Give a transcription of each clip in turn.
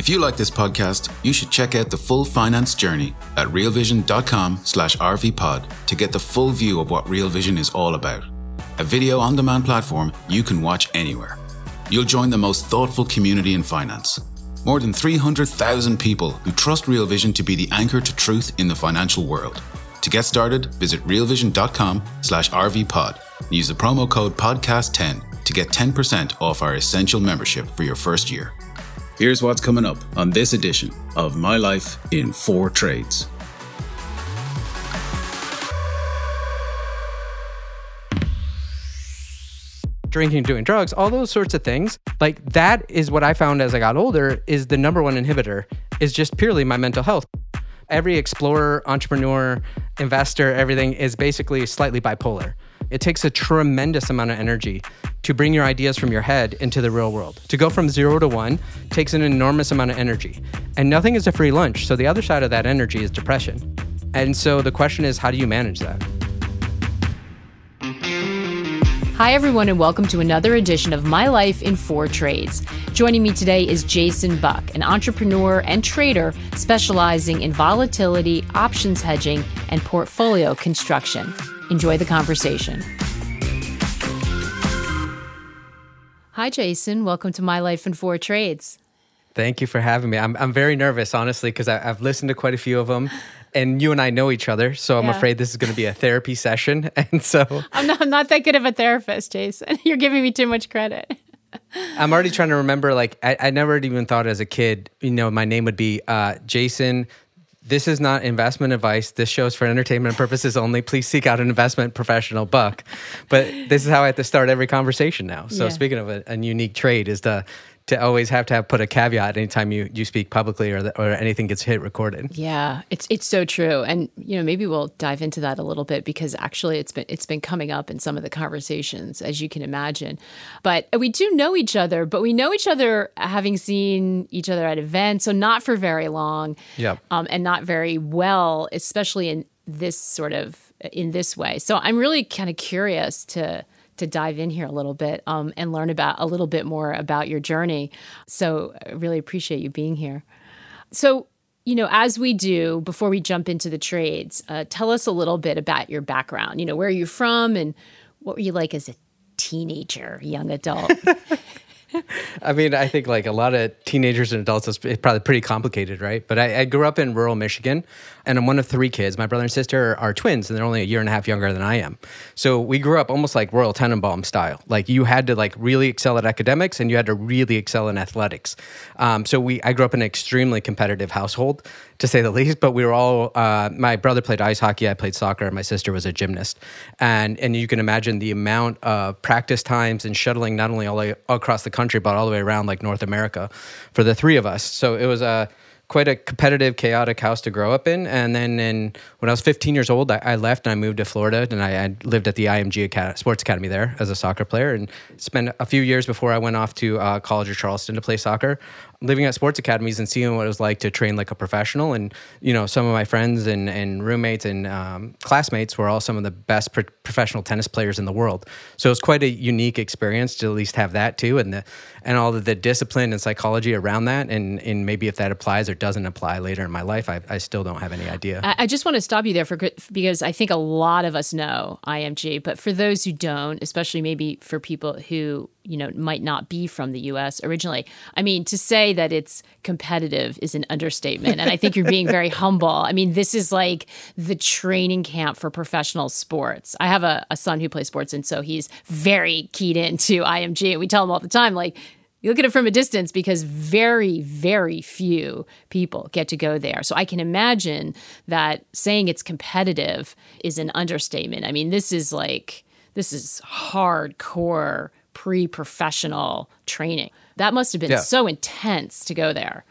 If you like this podcast, you should check out the full finance journey at realvision.com/rvpod to get the full view of what Real Vision is all about. A video on demand platform you can watch anywhere. You'll join the most thoughtful community in finance. More than 300,000 people who trust Real Vision to be the anchor to truth in the financial world. To get started, visit realvision.com/rvpod and use the promo code podcast10 to get 10% off our essential membership for your first year. Here's what's coming up on this edition of My Life in Four Trades. drinking, doing drugs, all those sorts of things. Like that is what I found as I got older is the number one inhibitor is just purely my mental health. Every explorer, entrepreneur, investor, everything is basically slightly bipolar. It takes a tremendous amount of energy to bring your ideas from your head into the real world. To go from zero to one takes an enormous amount of energy. And nothing is a free lunch. So the other side of that energy is depression. And so the question is, how do you manage that? Hi, everyone, and welcome to another edition of My Life in Four Trades. Joining me today is Jason Buck, an entrepreneur and trader specializing in volatility, options hedging, and portfolio construction. Enjoy the conversation. Hi, Jason. Welcome to My Life in Four Trades. Thank you for having me. I'm, I'm very nervous, honestly, because I've listened to quite a few of them and you and I know each other, so I'm yeah. afraid this is going to be a therapy session. And so I'm not, I'm not that good of a therapist, Jason. You're giving me too much credit. I'm already trying to remember. Like I, I, never even thought as a kid, you know, my name would be uh, Jason. This is not investment advice. This show is for entertainment purposes only. Please seek out an investment professional, Buck. But this is how I have to start every conversation now. So yeah. speaking of a, a unique trade, is to to always have to have put a caveat anytime you, you speak publicly or, the, or anything gets hit recorded. Yeah, it's it's so true, and you know maybe we'll dive into that a little bit because actually it's been it's been coming up in some of the conversations as you can imagine. But we do know each other, but we know each other having seen each other at events, so not for very long. Yeah, um, and not very well, especially in this sort of in this way. So I'm really kind of curious to to dive in here a little bit um, and learn about a little bit more about your journey. So I really appreciate you being here. So, you know, as we do before we jump into the trades, uh, tell us a little bit about your background. You know, where are you from and what were you like as a teenager, young adult? I mean, I think like a lot of teenagers and adults, it's probably pretty complicated, right? But I, I, grew up in rural Michigan, and I'm one of three kids. My brother and sister are twins, and they're only a year and a half younger than I am. So we grew up almost like Royal Tenenbaum style. Like you had to like really excel at academics, and you had to really excel in athletics. Um, so we, I grew up in an extremely competitive household, to say the least. But we were all. Uh, my brother played ice hockey. I played soccer. And my sister was a gymnast, and and you can imagine the amount of practice times and shuttling not only all, all across the country but all the way around like North America for the three of us. So it was a quite a competitive, chaotic house to grow up in. And then in, when I was 15 years old, I, I left and I moved to Florida and I, I lived at the IMG Sports Academy there as a soccer player and spent a few years before I went off to uh, College of Charleston to play soccer living at sports academies and seeing what it was like to train like a professional. And, you know, some of my friends and, and roommates and um, classmates were all some of the best pro- professional tennis players in the world. So it was quite a unique experience to at least have that too. And the, and all of the discipline and psychology around that. And, and maybe if that applies or doesn't apply later in my life, I, I still don't have any idea. I, I just want to stop you there for because I think a lot of us know IMG, but for those who don't, especially maybe for people who you know might not be from the US originally. I mean, to say that it's competitive is an understatement and I think you're being very humble. I mean, this is like the training camp for professional sports. I have a, a son who plays sports and so he's very keyed into IMG and we tell him all the time like you look at it from a distance because very, very few people get to go there. So I can imagine that saying it's competitive is an understatement. I mean, this is like, this is hardcore pre-professional training. That must have been yeah. so intense to go there.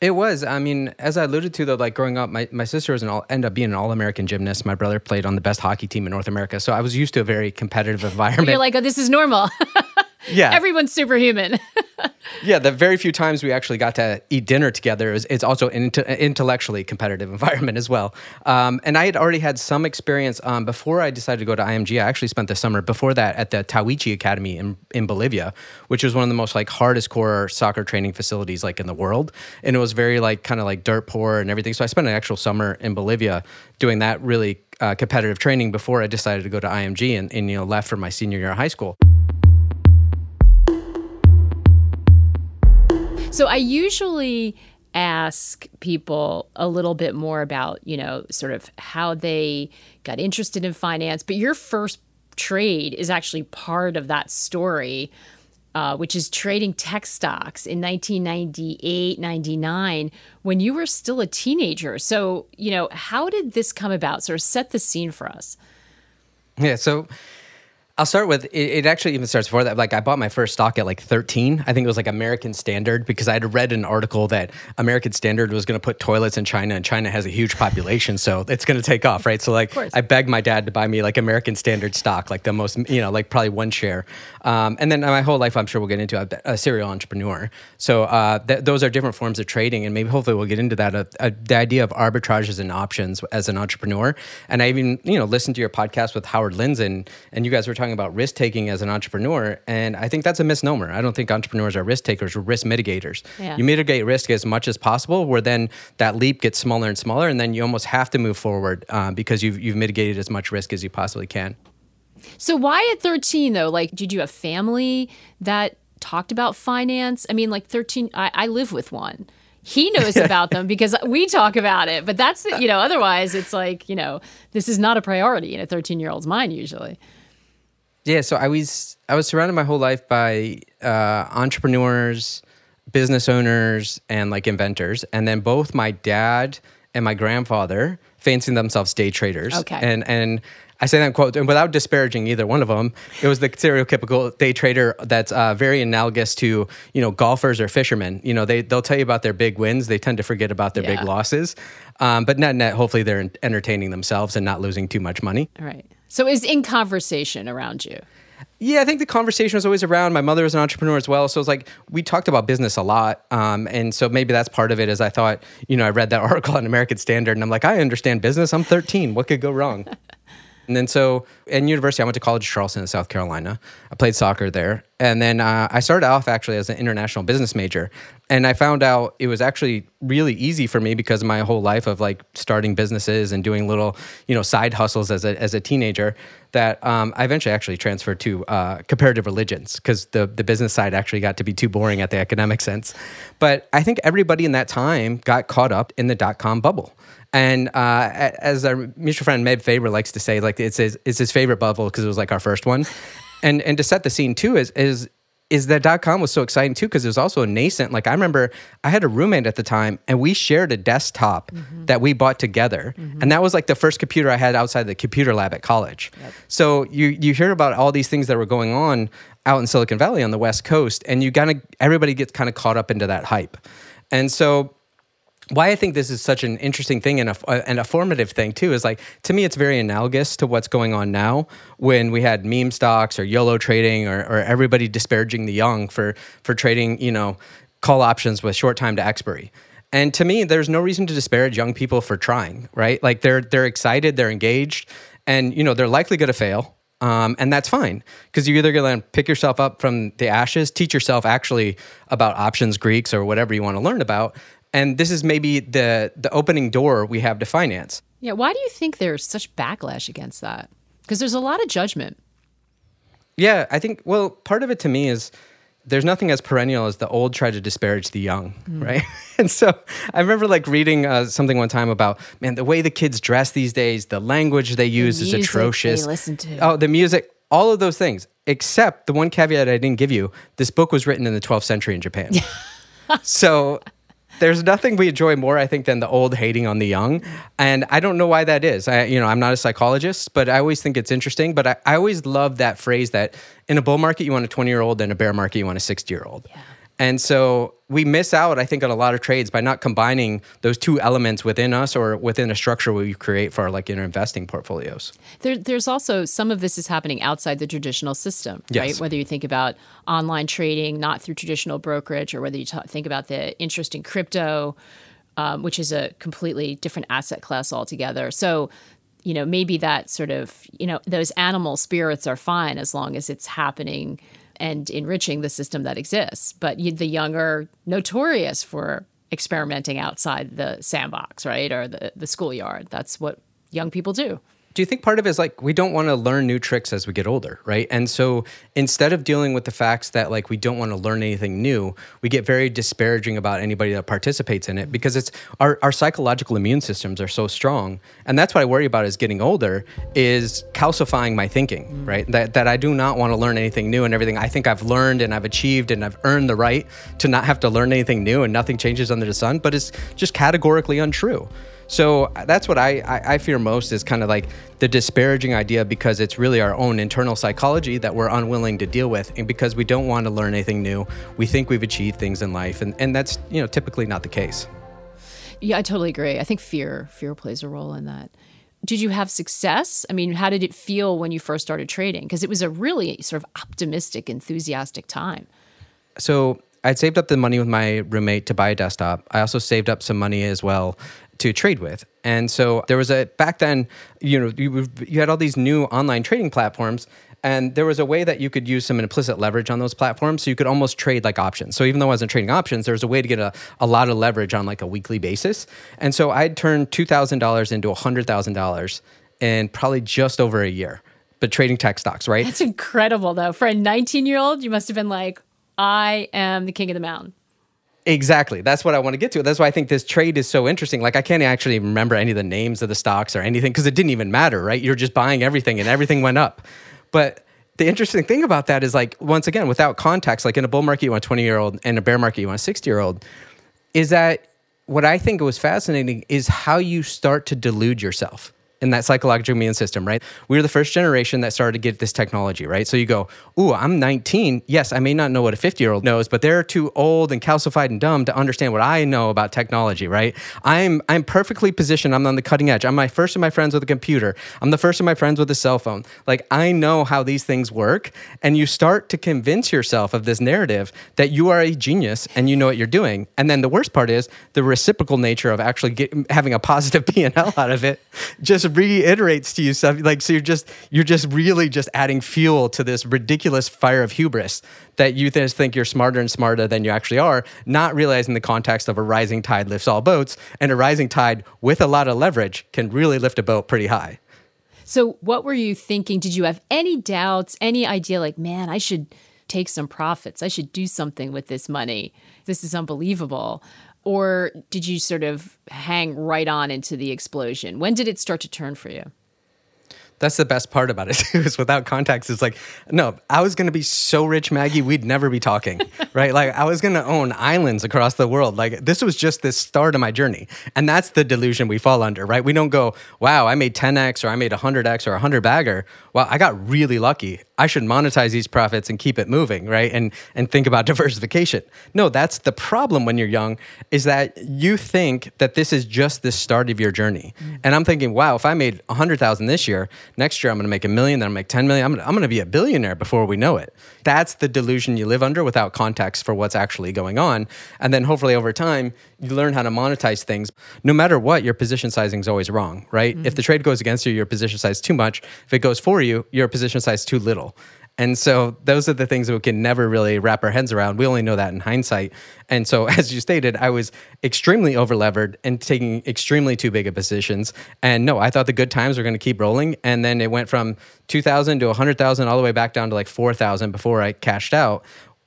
It was. I mean, as I alluded to, though, like growing up, my, my sister was an all, ended up being an all American gymnast. My brother played on the best hockey team in North America, so I was used to a very competitive environment. You're like, oh, this is normal. yeah, Everyone's superhuman. yeah. The very few times we actually got to eat dinner together, is it's also an inte- intellectually competitive environment as well. Um, and I had already had some experience um, before I decided to go to IMG. I actually spent the summer before that at the Tahuichi Academy in, in Bolivia, which was one of the most like hardest core soccer training facilities like in the world. And it was very like kind of like dirt poor and everything. So I spent an actual summer in Bolivia doing that really uh, competitive training before I decided to go to IMG and, and you know left for my senior year of high school. So I usually ask people a little bit more about, you know, sort of how they got interested in finance, but your first trade is actually part of that story. Uh, which is trading tech stocks in 1998, 99, when you were still a teenager. So, you know, how did this come about? Sort of set the scene for us. Yeah. So I'll start with it, it. Actually, even starts before that. Like, I bought my first stock at like 13. I think it was like American Standard because I had read an article that American Standard was going to put toilets in China, and China has a huge population, so it's going to take off, right? So, like, I begged my dad to buy me like American Standard stock, like the most, you know, like probably one share. Um, and then my whole life, I'm sure we'll get into a, a serial entrepreneur. So, uh, th- those are different forms of trading, and maybe hopefully we'll get into that. Uh, uh, the idea of arbitrages and options as an entrepreneur. And I even, you know, listened to your podcast with Howard Lindzen, and you guys were talking about risk taking as an entrepreneur. And I think that's a misnomer. I don't think entrepreneurs are risk takers, or risk mitigators. Yeah. You mitigate risk as much as possible, where then that leap gets smaller and smaller, and then you almost have to move forward uh, because you've, you've mitigated as much risk as you possibly can. So why at 13 though? Like, did you have family that talked about finance? I mean, like 13, I, I live with one. He knows about them because we talk about it, but that's, you know, otherwise it's like, you know, this is not a priority in a 13 year old's mind usually. Yeah, so I was I was surrounded my whole life by uh, entrepreneurs, business owners, and like inventors, and then both my dad and my grandfather fancying themselves day traders. Okay. and and I say that quote and without disparaging either one of them. It was the stereotypical day trader that's uh, very analogous to you know golfers or fishermen. You know they they'll tell you about their big wins. They tend to forget about their Yeah. big losses. Um, but net net, hopefully they're entertaining themselves and not losing too much money. All right. So is in conversation around you. Yeah, I think the conversation was always around. My mother was an entrepreneur as well, so it's like we talked about business a lot, um, and so maybe that's part of it. Is I thought, you know, I read that article on American Standard, and I'm like, I understand business. I'm 13. What could go wrong? And then so in university, I went to College Charleston in South Carolina. I played soccer there, and then uh, I started off actually as an international business major. And I found out it was actually really easy for me because my whole life of like starting businesses and doing little, you know, side hustles as a, as a teenager that um, I eventually actually transferred to uh, comparative religions because the, the business side actually got to be too boring at the academic sense. But I think everybody in that time got caught up in the dot com bubble. And uh, as our mutual friend Meb Faber likes to say, like it's his, it's his favorite bubble because it was like our first one. and and to set the scene too is is is that dot com was so exciting too because it was also a nascent. Like I remember I had a roommate at the time and we shared a desktop that we bought together. And that was like the first computer I had outside the computer lab at college. So you you hear about all these things that were going on out in Silicon Valley on the West Coast and you kind of everybody gets kind of caught up into that hype. And so why I think this is such an interesting thing and a, and a formative thing too is like to me it's very analogous to what's going on now when we had meme stocks or YOLO trading or, or everybody disparaging the young for for trading you know call options with short time to expiry. And to me, there's no reason to disparage young people for trying, right? Like they're they're excited, they're engaged, and you know they're likely going to fail. Um, and that's fine because you're either going to pick yourself up from the ashes, teach yourself actually about options, Greeks, or whatever you want to learn about. And this is maybe the the opening door we have to finance. Yeah. Why do you think there's such backlash against that? Because there's a lot of judgment. Yeah, I think. Well, part of it to me is there's nothing as perennial as the old try to disparage the young, right? and so I remember like reading uh, something one time about man the way the kids dress these days, the language they use is music they atrocious. listen to. Oh, the music, all of those things. Except the one caveat I didn't give you: this book was written in the 12th century in Japan. so there's nothing we enjoy more, I think, than the old hating on the young. And I don't know why that is. I, you know, I'm not a psychologist, but I always think it's interesting. But I, I always love that phrase that in a bull market, you want a 20 year old, and a bear market, you want a 60 year old. And so we miss out, I think, on a lot of trades by not combining those two elements within us or within a structure we create for our like inner investing portfolios. There, there's also some of this is happening outside the traditional system, Yes. right? Whether you think about online trading, not through traditional brokerage, or whether you ta think about the interest in crypto, um, which is a completely different asset class altogether. So, you know, maybe that sort of, you know, those animal spirits are fine as long as it's happening and enriching the system that exists. But the young are notorious for experimenting outside the sandbox, right? Or the, the schoolyard. That's what young people do. Do you think part of it is like we don't want to learn new tricks as we get older, right? And so instead of dealing with the facts that like we don't want to learn anything new, we get very disparaging about anybody that participates in it because it's our, our psychological immune systems are so strong. And that's what I worry about as getting older is calcifying my thinking, mm. right? That that I do not want to learn anything new and everything I think I've learned and I've achieved and I've earned the right to not have to learn anything new and nothing changes under the sun, but it's just categorically untrue. So that's what I, I, I fear most is kind of like the disparaging idea because it's really our own internal psychology that we're unwilling to deal with. And because we don't want to learn anything new, we think we've achieved things in life. And, and that's, you know, typically not the case. Yeah, I totally agree. I think fear fear plays a role in that. Did you have success? I mean, how did it feel when you first started trading? Because it was a really sort of optimistic, enthusiastic time. So I'd saved up the money with my roommate to buy a desktop. I also saved up some money as well to trade with. And so there was a back then, you know, you, you had all these new online trading platforms and there was a way that you could use some implicit leverage on those platforms so you could almost trade like options. So even though I wasn't trading options, there was a way to get a, a lot of leverage on like a weekly basis. And so I'd turned $2,000 into $100,000 in probably just over a year, but trading tech stocks, right? That's incredible, though. For a 19 year old, you must have been like, I am the king of the mountain. Exactly. That's what I want to get to. That's why I think this trade is so interesting. Like I can't actually remember any of the names of the stocks or anything because it didn't even matter, right? You're just buying everything and everything went up. But the interesting thing about that is like once again, without context, like in a bull market you want a 20 year old and a bear market you want a 60 year old, is that what I think was fascinating is how you start to delude yourself in that psychological immune system, right? We were the first generation that started to get this technology, right? So you go, ooh, I'm 19. Yes, I may not know what a 50 year old knows, but they're too old and calcified and dumb to understand what I know about technology, right? I'm I'm perfectly positioned. I'm on the cutting edge. I'm my first of my friends with a computer. I'm the first of my friends with a cell phone. Like I know how these things work, and you start to convince yourself of this narrative that you are a genius and you know what you're doing. And then the worst part is the reciprocal nature of actually get, having a positive P and L out of it. Just reiterates to you stuff like so you're just you're just really just adding fuel to this ridiculous fire of hubris that you just think you're smarter and smarter than you actually are not realizing the context of a rising tide lifts all boats and a rising tide with a lot of leverage can really lift a boat pretty high So, what were you thinking? Did you have any doubts, any idea like, man, I should take some profits? I should do something with this money. This is unbelievable. Or did you sort of hang right on into the explosion? When did it start to turn for you? That's the best part about it too. Without context, it's like, no, I was gonna be so rich, Maggie, we'd never be talking, right? Like I was gonna own islands across the world. Like this was just the start of my journey, and that's the delusion we fall under, right? We don't go, wow, I made 10x or I made 100x or 100 bagger. Well, I got really lucky. I should monetize these profits and keep it moving, right? And and think about diversification. No, that's the problem when you're young, is that you think that this is just the start of your journey. Mm. And I'm thinking, wow, if I made 100,000 this year, next year I'm going to make a million, then I'm make 10 million. I'm going, I'm going to be a billionaire before we know it. That's the delusion you live under without context for what's actually going on. And then hopefully over time, you learn how to monetize things. No matter what, your position sizing is always wrong, right? If mm-hmm. the trade goes against you, your position size too much. If it goes for you, your position size too little. And so those are the things that we can never really wrap our heads around. We only know that in hindsight. And so, as you stated, I was extremely overlevered and taking extremely too big of positions. And no, I thought the good times were going to keep rolling. And then it went from 2,000 to 100,000 all the way back down to like 4,000 before I cashed out,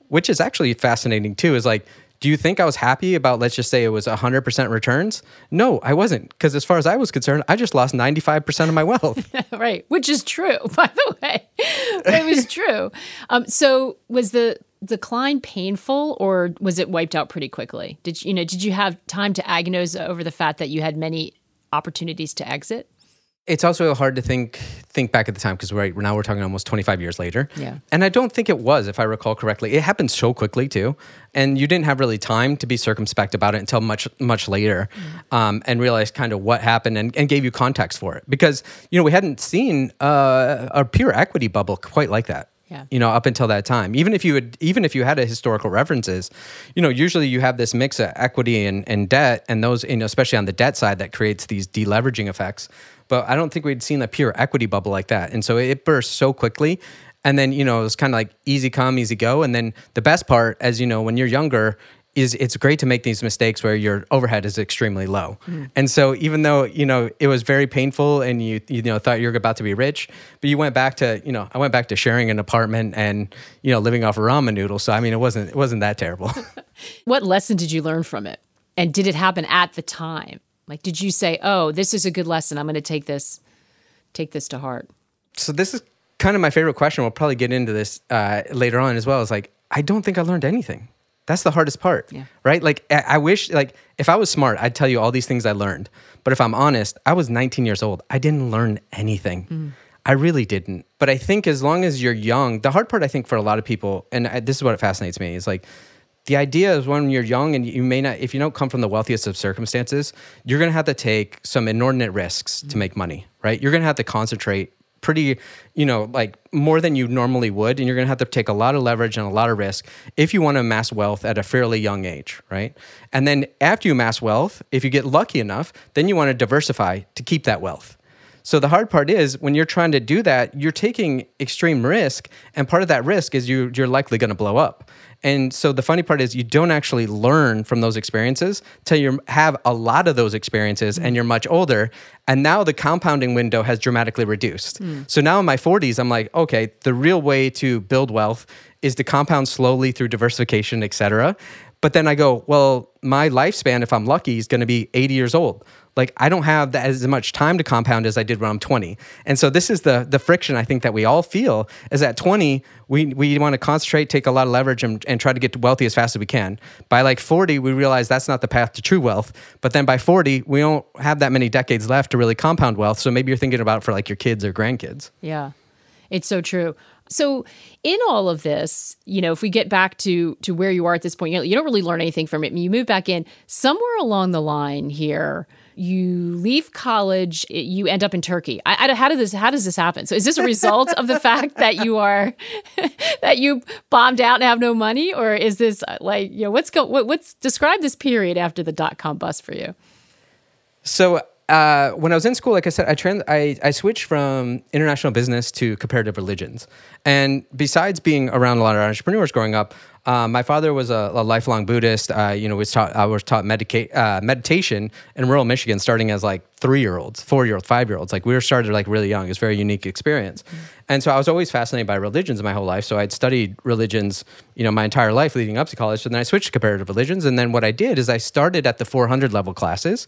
which is actually fascinating too. Is like, do you think I was happy about, let's just say it was 100% returns? No, I wasn't. Because as far as I was concerned, I just lost 95% of my wealth. right, which is true, by the way. it was true. Um, so, was the decline painful, or was it wiped out pretty quickly? Did you, you know? Did you have time to agonize over the fact that you had many opportunities to exit? It's also hard to think think back at the time because right now we're talking almost 25 years later. Yeah. And I don't think it was, if I recall correctly. It happened so quickly too, and you didn't have really time to be circumspect about it until much much later, um, and realize kind of what happened and, and gave you context for it because you know we hadn't seen uh, a pure equity bubble quite like that. Yeah. You know, up until that time, even if you had, even if you had a historical references, you know, usually you have this mix of equity and, and debt, and those, you know, especially on the debt side, that creates these deleveraging effects. But I don't think we'd seen a pure equity bubble like that, and so it burst so quickly. And then you know it was kind of like easy come, easy go. And then the best part, as you know, when you're younger, is it's great to make these mistakes where your overhead is extremely low. Mm. And so even though, you know, it was very painful and you you know thought you were about to be rich, but you went back to, you know, I went back to sharing an apartment and, you know, living off a ramen noodle. So I mean it wasn't it wasn't that terrible. What lesson did you learn from it? And did it happen at the time? Like did you say, "Oh, this is a good lesson. I'm going to take this take this to heart." so this is kind of my favorite question. We'll probably get into this uh, later on as well. Is like I don't think I learned anything. That's the hardest part, Yeah. right? Like I, I wish, like if I was smart, I'd tell you all these things I learned. But if I'm honest, I was 19 years old. I didn't learn anything. I really didn't. But I think as long as you're young, the hard part I think for a lot of people, and I, this is what fascinates me, is like the idea is when you're young and you may not, if you don't come from the wealthiest of circumstances, you're going to have to take some inordinate risks to make money, right? You're going to have to concentrate pretty, you know, like more than you normally would. And you're going to have to take a lot of leverage and a lot of risk if you want to amass wealth at a fairly young age, right? And then after you amass wealth, if you get lucky enough, then you want to diversify to keep that wealth. So the hard part is when you're trying to do that, you're taking extreme risk, and part of that risk is you you're likely going to blow up. And so the funny part is you don't actually learn from those experiences till you have a lot of those experiences and you're much older. And now the compounding window has dramatically reduced. Mm. So now in my 40s, I'm like, okay, the real way to build wealth is to compound slowly through diversification, et cetera. But then I go, well, my lifespan, if I'm lucky, is going to be 80 years old. Like I don't have as much time to compound as I did when I'm 20. And so this is the the friction I think that we all feel is at 20 we we want to concentrate, take a lot of leverage, and, and try to get wealthy as fast as we can. By like 40, we realize that's not the path to true wealth. But then by 40, we don't have that many decades left to really compound wealth. So maybe you're thinking about for like your kids or grandkids. Yeah. It's so true. So in all of this, you know, if we get back to to where you are at this point, you, know, you don't really learn anything from it. You move back in somewhere along the line here. You leave college, it- you end up in Turkey. I, I, how did this? How does this happen? So, is this a result of the fact that you are that you bombed out and have no money, or is this uh, like you know what's go? What, what's describe this period after the dot com bust for you? So uh, when I was in school, like I said, I, trans- I I switched from international business to comparative religions. And besides being around a lot of entrepreneurs growing up, uh, my father was a, a lifelong Buddhist. Uh, you know, was taught I was taught medica- uh, meditation in rural Michigan, starting as like three year olds, four year olds, five year olds. Like we were started like really young. It's a very unique experience. And so I was always fascinated by religions my whole life. So I'd studied religions, you know, my entire life leading up to college. So then I switched to comparative religions. And then what I did is I started at the 400 level classes.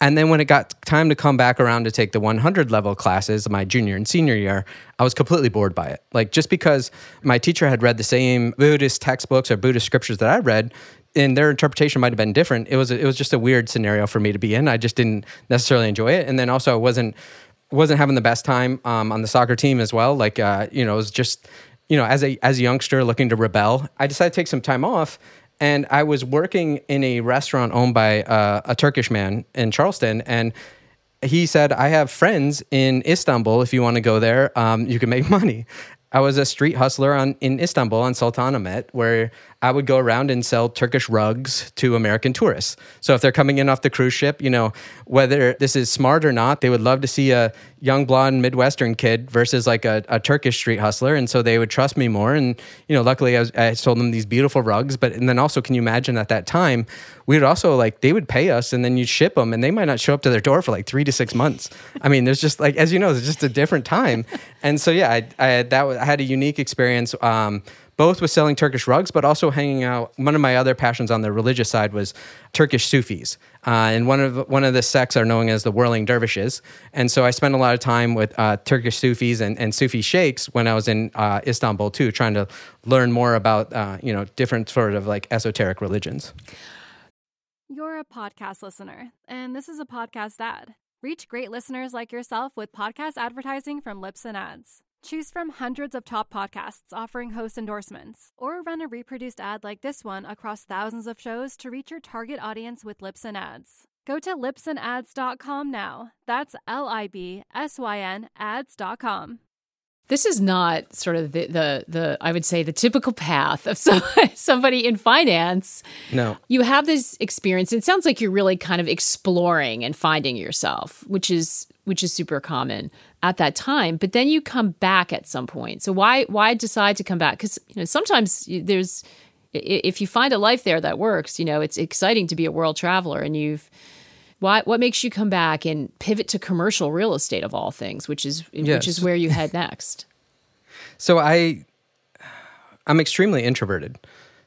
And then when it got time to come back around to take the 100 level classes, my junior and senior year, I was completely bored by it. Like just because my teacher had read the same Buddhist textbooks or Buddhist scriptures that I read, and their interpretation might have been different. It was it was just a weird scenario for me to be in. I just didn't necessarily enjoy it. And then also I wasn't wasn't having the best time um, on the soccer team as well. Like uh, you know, it was just you know as a as a youngster looking to rebel. I decided to take some time off and I was working in a restaurant owned by uh, a Turkish man in Charleston, and he said, "I have friends in Istanbul. If you want to go there, um, you can make money." I was a street hustler on in Istanbul on Sultanahmet, where I would go around and sell Turkish rugs to American tourists. So if they're coming in off the cruise ship, you know, whether this is smart or not, they would love to see a young blonde Midwestern kid versus like a, a Turkish street hustler, and so they would trust me more. And you know, luckily I, was, I sold them these beautiful rugs. But and then also, can you imagine at that time, we would also like they would pay us, and then you'd ship them, and they might not show up to their door for like three to six months. I mean, there's just like as you know, it's just a different time. And so yeah, I, I that I had a unique experience. Um, both with selling Turkish rugs, but also hanging out. One of my other passions on the religious side was Turkish Sufis, uh, and one of one of the sects are known as the whirling dervishes. And so I spent a lot of time with uh, Turkish Sufis and, and Sufi sheikhs when I was in uh, Istanbul too, trying to learn more about uh, you know different sort of like esoteric religions. You're a podcast listener, and this is a podcast ad. Reach great listeners like yourself with podcast advertising from Libsyn Ads. Choose from hundreds of top podcasts offering host endorsements, or run a reproduced ad like this one across thousands of shows to reach your target audience with Libsyn Ads. Go to libsynads.com now. That's L I B S Y N ads.com. This is not sort of the, the, the I would say the typical path of some, somebody in finance. No. You have this experience. It sounds like you're really kind of exploring and finding yourself, which is which is super common at that time. But then you come back at some point. So why why decide to come back? Because you know sometimes there's if you find a life there that works, you know it's exciting to be a world traveler, and you've why, what makes you come back and pivot to commercial real estate of all things, which is yes. which is where you head next? So I, I'm extremely introverted.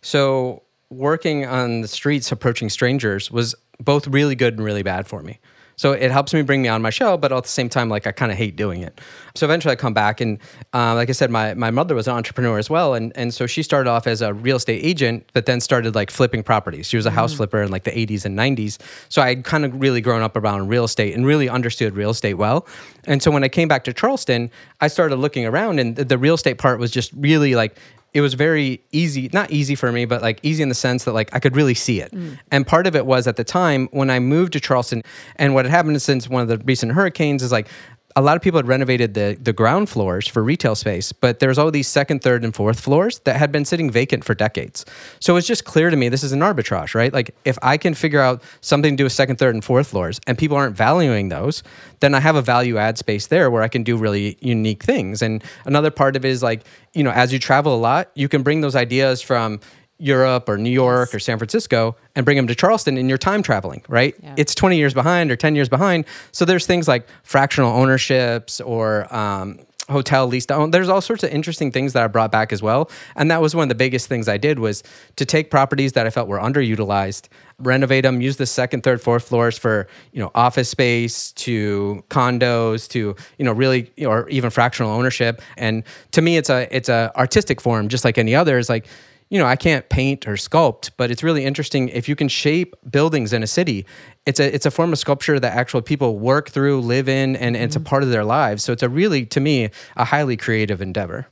So working on the streets, approaching strangers, was both really good and really bad for me. So it helps me bring me on my show, but at the same time, like I kind of hate doing it. So eventually I come back and uh, like I said, my, my mother was an entrepreneur as well. And, and so she started off as a real estate agent, but then started like flipping properties. She was a house mm. flipper in like the 80s and 90s. So I had kind of really grown up around real estate and really understood real estate well. And so when I came back to Charleston, I started looking around and the, the real estate part was just really like it was very easy not easy for me but like easy in the sense that like i could really see it mm. and part of it was at the time when i moved to charleston and what had happened since one of the recent hurricanes is like a lot of people had renovated the the ground floors for retail space, but there's all these second, third, and fourth floors that had been sitting vacant for decades. So it's just clear to me this is an arbitrage, right? Like if I can figure out something to do with second, third, and fourth floors, and people aren't valuing those, then I have a value add space there where I can do really unique things. And another part of it is like you know, as you travel a lot, you can bring those ideas from Europe or New York yes. or San Francisco and bring them to Charleston and you're time traveling, right? Yeah. It's 20 years behind or 10 years behind. So there's things like fractional ownerships or um, hotel lease to own. There's all sorts of interesting things that I brought back as well. And that was one of the biggest things I did was to take properties that I felt were underutilized, renovate them, use the second, third, fourth floors for, you know, office space to condos to, you know, really or even fractional ownership. And to me it's a it's a artistic form just like any other. It's like you know, I can't paint or sculpt, but it's really interesting if you can shape buildings in a city. It's a it's a form of sculpture that actual people work through, live in, and, and it's a mm-hmm. part of their lives. So it's a really, to me, a highly creative endeavor.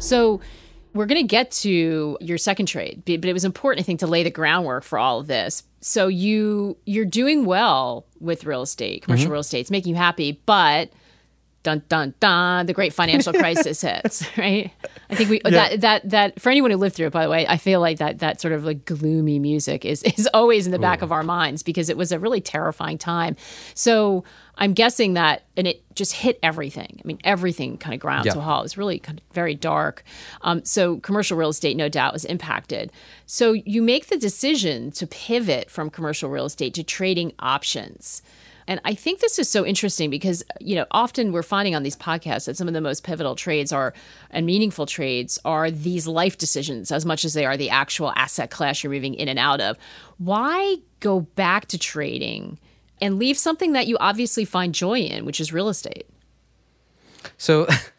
So we're going to get to your second trade, but it was important, I think, to lay the groundwork for all of this. So you you're doing well with real estate, commercial mm-hmm. real estate. It's making you happy, but dun dun dun the great financial crisis hits right? I think we yeah. that that that for anyone who lived through it by the way i feel like that that sort of like gloomy music is is always in the back Ooh. of our minds because it was a really terrifying time. So i'm guessing that and it just hit everything. I mean everything kind of ground yeah. to a halt. It was really kind of very dark. Um, so commercial real estate no doubt was impacted. So you make the decision to pivot from commercial real estate to trading options and I think this is so interesting because, you know, often we're finding on these podcasts that some of the most pivotal trades are and meaningful trades are these life decisions as much as they are the actual asset class you're moving in and out of. Why go back to trading and leave something that you obviously find joy in, which is real estate? So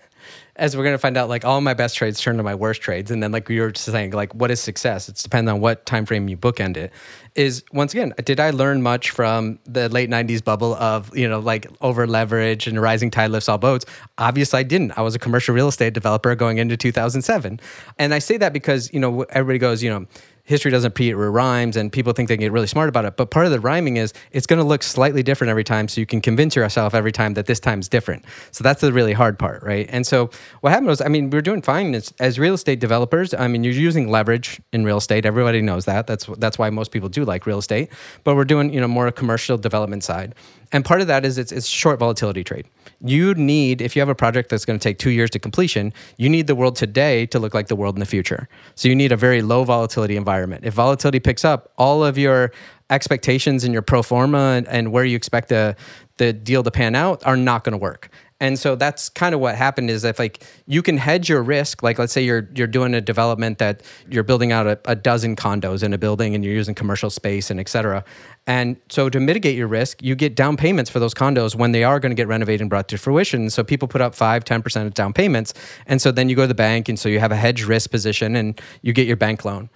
as we're gonna find out, like all my best trades turn to my worst trades, and then like you were saying, like what is success? It's depends on what time frame you bookend it. Is once again, did I learn much from the late '90s bubble of you know like over leverage and rising tide lifts all boats? Obviously, I didn't. I was a commercial real estate developer going into 2007, and I say that because you know everybody goes, you know history doesn't repeat, it rhymes, and people think they can get really smart about it. But part of the rhyming is it's going to look slightly different every time, so you can convince yourself every time that this time's different. So that's the really hard part, right? And so what happened was, I mean, we are doing fine as, as real estate developers. I mean, you're using leverage in real estate. Everybody knows that. That's that's why most people do like real estate. But we're doing you know more commercial development side. And part of that is it's, it's short volatility trade. You need, if you have a project that's going to take two years to completion, you need the world today to look like the world in the future. So you need a very low volatility environment. If volatility picks up, all of your expectations and your pro forma and, and where you expect the, the deal to pan out are not going to work. And so that's kind of what happened is if like you can hedge your risk, like let's say you're you're doing a development that you're building out a, a dozen condos in a building and you're using commercial space and et cetera. And so to mitigate your risk, you get down payments for those condos when they are going to get renovated and brought to fruition. So people put up five, 10% of down payments. And so then you go to the bank and so you have a hedge risk position and you get your bank loan.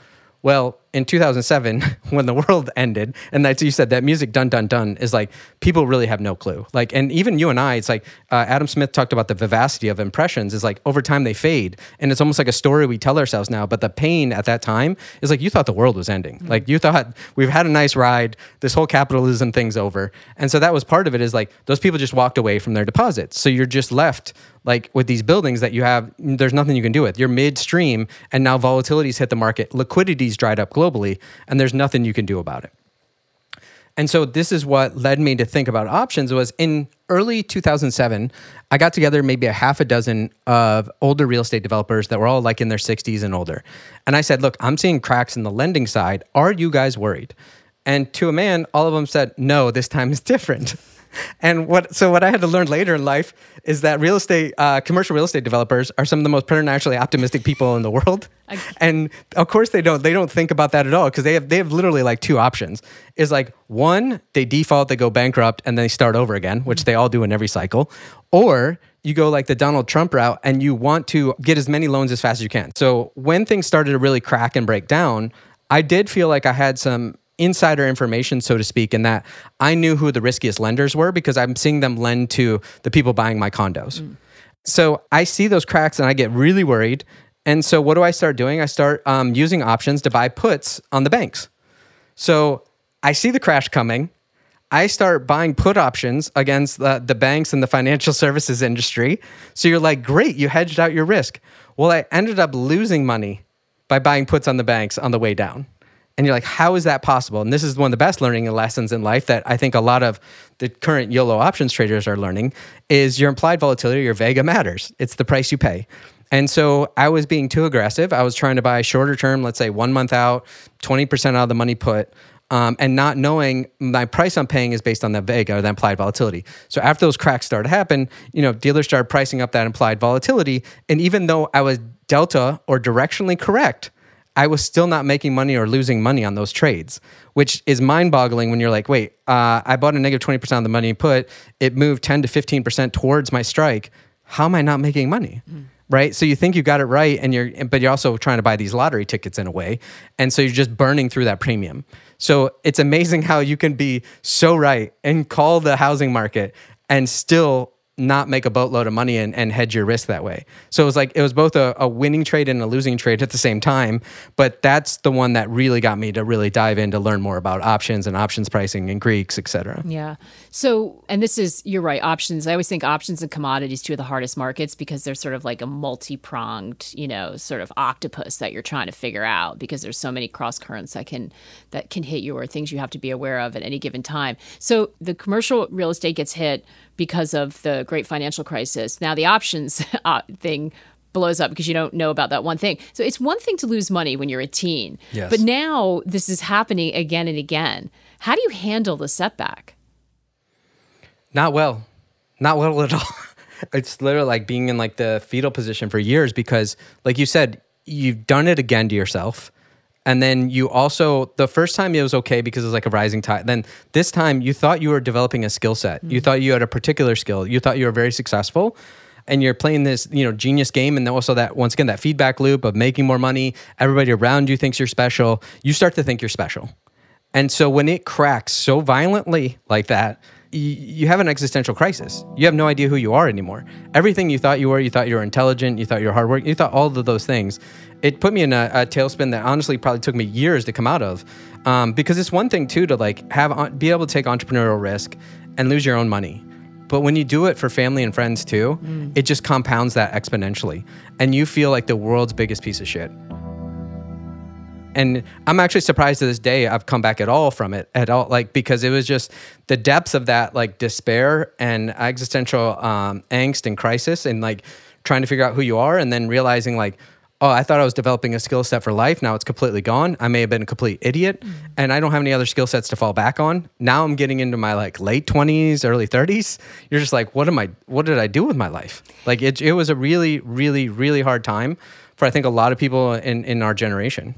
Well, in 2007 when the world ended and that's you said that music dun dun dun is like people really have no clue. Like and even you and i it's like uh, adam smith talked about the vivacity of impressions. Is like over time they fade. And it's almost like a story we tell ourselves now but the pain at that time is like you thought the world was ending. Mm-hmm. like you thought we've had a nice ride. This whole capitalism thing's over. And so that was part of it is like those people just walked away from their deposits. So you're just left like with these buildings that you have, there's nothing you can do with. You're midstream, and now volatility's hit the market, liquidity's dried up globally, and there's nothing you can do about it. And so this is what led me to think about options was in early 2007, I got together maybe a half a dozen of older real estate developers that were all like in their 60s and older. And I said, "Look, I'm seeing cracks in the lending side. Are you guys worried?" And to a man, all of them said, "No, this time is different." and what so what I had to learn later in life is that real estate, uh, commercial real estate developers are some of the most preternaturally optimistic people in the world. and of course they don't they don't think about that at all because they have they have literally like two options. Is like one they default, they go bankrupt, and then they start over again, which they all do in every cycle, or you go like the Donald Trump route and you want to get as many loans as fast as you can. So when things started to really crack and break down, I did feel like I had some insider information, so to speak, in that I knew who the riskiest lenders were because I'm seeing them lend to the people buying my condos. Mm. So I see those cracks and I get really worried. And so what do I start doing? I start um, using options to buy puts on the banks. So I see the crash coming. I start buying put options against the, the banks and the financial services industry. So you're like, great, you hedged out your risk. Well, I ended up losing money by buying puts on the banks on the way down and you're like, how is that possible? And this is one of the best learning lessons in life that I think a lot of the current YOLO options traders are learning is your implied volatility, your vega matters. It's the price you pay. And so I was being too aggressive. I was trying to buy shorter term, let's say one month out, 20% out of the money put, um, and not knowing my price I'm paying is based on that vega or that implied volatility. So after those cracks started to happen, you know, dealers started pricing up that implied volatility. And even though I was delta or directionally correct, I was still not making money or losing money on those trades, which is mind boggling when you're like, wait, uh, I bought a negative 20% of the money you put, it moved 10 to 15% towards my strike. How am I not making money? Mm. Right. So you think you got it right, and you're, but you're also trying to buy these lottery tickets in a way. And so you're just burning through that premium. So it's amazing how you can be so right and call the housing market and still not make a boatload of money and, and hedge your risk that way. So it was like it was both a, a, winning trade and a losing trade at the same time. But that's the one that really got me to really dive in to learn more about options and options pricing and Greeks, et cetera. Yeah. So and this is you're right, options. I always think options and commodities two of the hardest markets because they're sort of like a multi-pronged, you know, sort of octopus that you're trying to figure out because there's so many cross currents that can that can hit you or things you have to be aware of at any given time. So the commercial real estate gets hit because of the great financial crisis. Now the options uh, thing blows up because you don't know about that one thing. So it's one thing to lose money when you're a teen, yes. but now this is happening again and again. How do you handle the setback? Not well, not well at all. it's literally like being in like the fetal position for years because, like you said, you've done it again to yourself and then you also the first time it was okay because it was like a rising tide. Then this time you thought you were developing a skill set. Mm-hmm. you thought you had a particular skill. You thought you were very successful. And you're playing this you know genius game. And then also that once again that feedback loop of making more money. Everybody around you thinks you're special. You start to think you're special. And so when it cracks so violently like that you have an existential crisis. You have no idea who you are anymore. Everything you thought you were, you thought you were intelligent, you thought you were hardworking, you thought all of those things. It put me in a, a tailspin that honestly probably took me years to come out of. Um, because it's one thing too to like have be able to take entrepreneurial risk and lose your own money. But when you do it for family and friends too, mm. it just compounds that exponentially. And you feel like the world's biggest piece of shit and I'm actually surprised to this day I've come back at all from it at all, like because it was just the depths of that like despair and existential um, angst and crisis, and like trying to figure out who you are, and then realizing like, oh, I thought I was developing a skill set for life. Now it's completely gone. I may have been a complete idiot, mm-hmm. and I don't have any other skill sets to fall back on. Now I'm getting into my like late 20s, early 30s. You're just like, what am I? What did I do with my life? Like it, it was a really, really, really hard time for I think a lot of people in in our generation.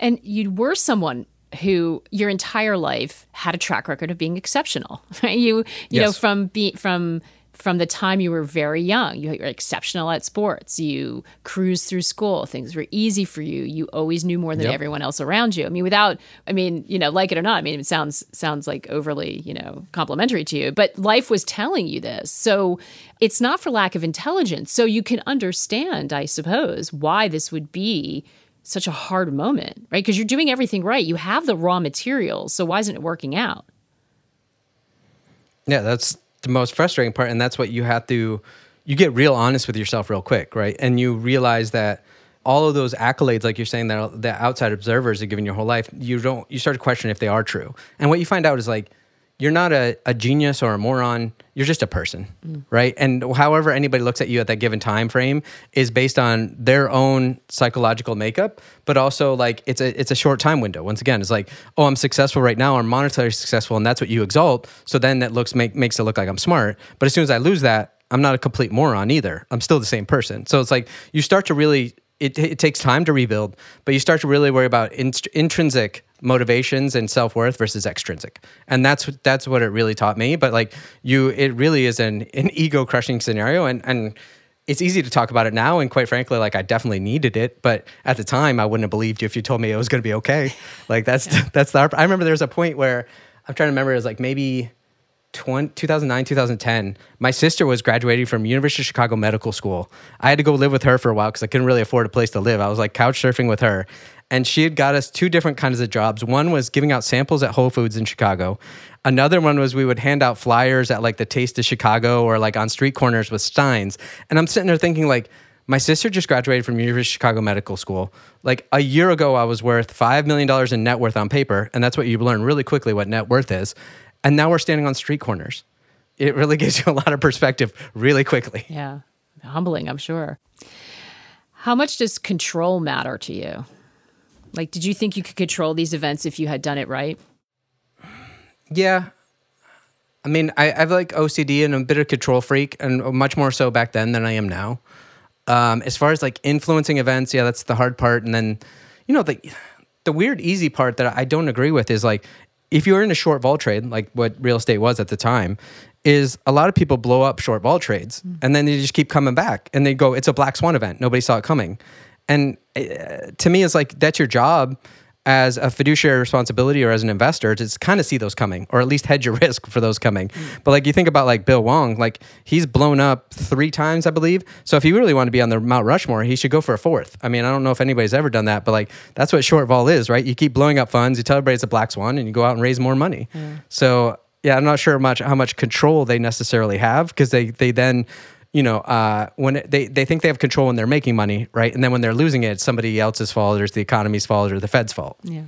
And you were someone who your entire life had a track record of being exceptional, right? You you yes. know from be from from the time you were very young. You were exceptional at sports. You cruised through school. Things were easy for you. You always knew more than Yep. everyone else around you. I mean, without, I mean, you know, like it or not, I mean, it sounds sounds like overly, you know, complimentary to you, but life was telling you this. So it's not for lack of intelligence. So you can understand, I suppose, why this would be such a hard moment, right? Because you're doing everything right. You have the raw materials. So why isn't it working out? Yeah, that's the most frustrating part, and that's what you have to. You get real honest with yourself real quick, right? And you realize that all of those accolades, like you're saying, that the outside observers are giving your whole life, you don't. You start to question if they are true. And what you find out is like you're not a, a genius or a moron. You're just a person, right? And however anybody looks at you at that given time frame is based on their own psychological makeup, but also like it's a it's a short time window. Once again, it's like, oh, I'm successful right now, I'm monetarily successful, and that's what you exalt. So then that looks make, makes it look like I'm smart. But as soon as I lose that, I'm not a complete moron either. I'm still the same person. So it's like you start to really it, it takes time to rebuild, but you start to really worry about inst- intrinsic motivations and self worth versus extrinsic, and that's that's what it really taught me. But like you, it really is an an ego crushing scenario, and and it's easy to talk about it now. And quite frankly, like I definitely needed it, but at the time, I wouldn't have believed you if you told me it was going to be okay. Like that's that's the. I remember there was a point where I'm trying to remember. It was like maybe 20, 2009 2010 my sister was graduating from university of chicago medical school i had to go live with her for a while because i couldn't really afford a place to live i was like couch surfing with her and she had got us two different kinds of jobs one was giving out samples at whole foods in chicago another one was we would hand out flyers at like the taste of chicago or like on street corners with steins and i'm sitting there thinking like my sister just graduated from University of Chicago Medical School. Like a year ago, I was worth $5 million in net worth on paper. And that's what you learn really quickly what net worth is. And now we're standing on street corners. It really gives you a lot of perspective really quickly. Yeah. Humbling, I'm sure. How much does control matter to you? Like, did you think you could control these events if you had done it right? Yeah. I mean, I, have like OCD and I'm a bit of control freak, and much more so back then than I am now. Um, as far as like influencing events, yeah, that's the hard part. And then, you know, the the weird easy part that I don't agree with is like if you're in a short vol trade, like what real estate was at the time, is a lot of people blow up short vol trades and then they just keep coming back and they go, it's a black swan event. Nobody saw it coming. And uh, to me, it's like that's your job as a fiduciary responsibility or as an investor to kind of see those coming or at least hedge your risk for those coming. But like you think about like Bill Hwang, like he's blown up three times, I believe. So if he really want to be on the Mount Rushmore, he should go for a fourth. I mean, I don't know if anybody's ever done that, but like that's what short vol is, right? You keep blowing up funds, you tell everybody it's a black swan, and you go out and raise more money. So yeah, I'm not sure much how much control they necessarily have because they they then you know, uh, when it, they they think they have control when they're making money, right? And then when they're losing it, it's somebody else's fault, or it's the economy's fault, or the Fed's fault. Yeah.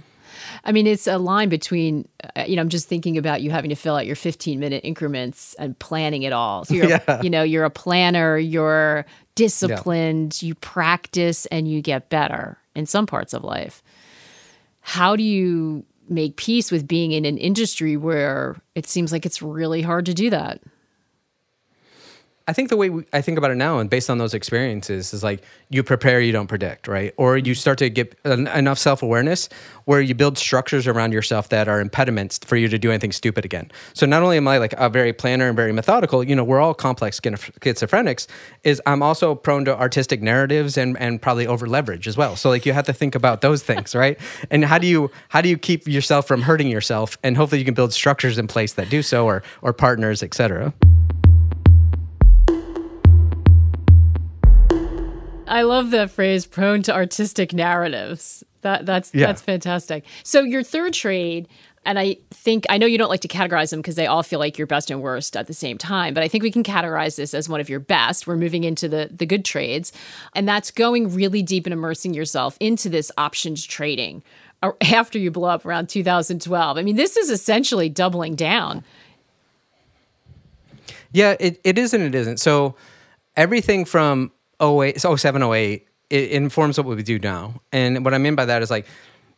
I mean, it's a line between, uh, you know, I'm just thinking about you having to fill out your 15 minute increments and planning it all. So you're, Yeah. you know, you're a planner, you're disciplined, you practice, and you get better in some parts of life. How do you make peace with being in an industry where it seems like it's really hard to do that? I think the way we, I think about it now, and based on those experiences, is like you prepare, you don't predict, right? Or you start to get en- enough self awareness where you build structures around yourself that are impediments for you to do anything stupid again. So not only am I like a very planner and very methodical, you know, we're all complex schizophrenics. Is I'm also prone to artistic narratives and and probably over leverage as well. So like you have to think about those things, right? And how do you how do you keep yourself from hurting yourself? And hopefully you can build structures in place that do so, or or partners, et I love the phrase prone to artistic narratives. That that's Yeah. that's fantastic. So your third trade, and I think I know you don't like to categorize them because they all feel like your best and worst at the same time, but I think we can categorize this as one of your best. We're moving into the the good trades, and that's going really deep and immersing yourself into this options trading uh, after you blow up around 2012. I mean, this is essentially doubling down. Yeah, it, it is and it isn't. So everything from 08, so 07, 08, it informs what we do now. And what I mean by that is like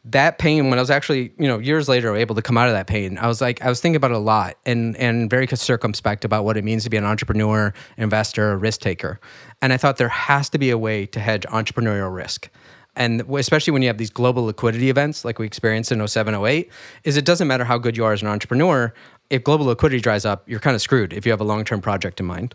that pain, when I was actually, you know, years later able to come out of that pain, I was like, I was thinking about it a lot and, and very circumspect about what it means to be an entrepreneur, investor, risk taker. And I thought there has to be a way to hedge entrepreneurial risk. and especially when you have these global liquidity events like we experienced in 07, 08, is it doesn't matter how good you are as an entrepreneur. If global liquidity dries up, you're kind of screwed if you have a long term project in mind.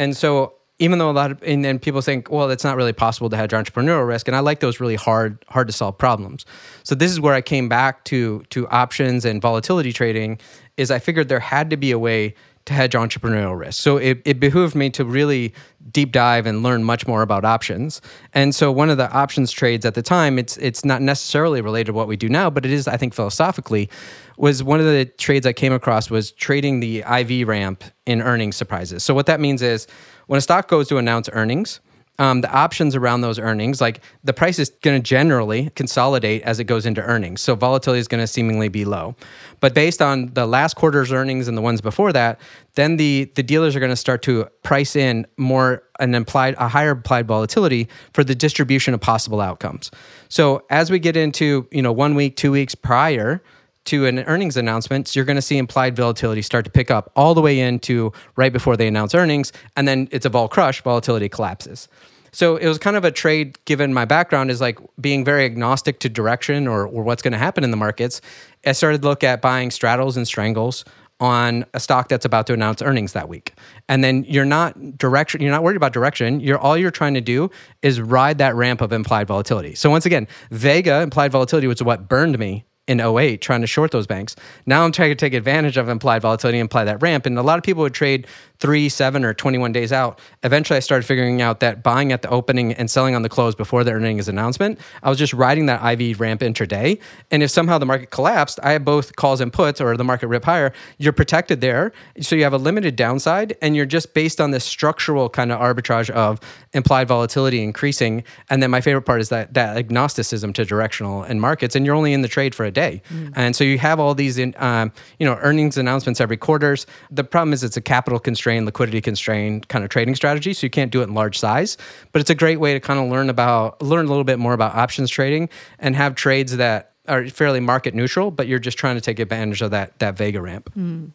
And so even though a lot of and people think, well, it's not really possible to hedge entrepreneurial risk, and I like those really hard hard to solve problems. So this is where I came back to to options and volatility trading. Is I figured there had to be a way to hedge entrepreneurial risk. So it, it behooved me to really deep dive and learn much more about options. And so one of the options trades at the time, it's it's not necessarily related to what we do now, but it is, I think, philosophically, was one of the trades I came across was trading the IV ramp in earnings surprises. So what that means is when a stock goes to announce earnings, um, the options around those earnings, like the price is going to generally consolidate as it goes into earnings. So volatility is going to seemingly be low. But based on the last quarter's earnings and the ones before that, then the the dealers are going to start to price in more an implied a higher implied volatility for the distribution of possible outcomes. So as we get into you know one week, two weeks prior to an earnings announcement, you're going to see implied volatility start to pick up all the way into right before they announce earnings, and then it's a vol crush, volatility collapses. So it was kind of a trade given my background is like being very agnostic to direction or, or what's going to happen in the markets. I started to look at buying straddles and strangles on a stock that's about to announce earnings that week. And then you're not direction, you're not worried about direction. You're all you're trying to do is ride that ramp of implied volatility. So once again, Vega implied volatility was what burned me in 08 trying to short those banks. Now I'm trying to take advantage of implied volatility and apply that ramp. And a lot of people would trade three, seven, or 21 days out. Eventually, I started figuring out that buying at the opening and selling on the close before the earnings announcement, I was just riding that IV ramp intraday. And if somehow the market collapsed, I have both calls and puts or the market rip higher, you're protected there. So you have a limited downside and you're just based on this structural kind of arbitrage of implied volatility increasing. And then my favorite part is that that agnosticism to directional and markets. And you're only in the trade for a day. Mm. And so you have all these in, um, you know, earnings announcements every quarters. The problem is it's a capital constrained, liquidity constrained kind of trading strategy. So you can't do it in large size, but it's a great way to kind of learn about learn a little bit more about options trading and have trades that are fairly market neutral, but you're just trying to take advantage of that that Vega ramp. Mm.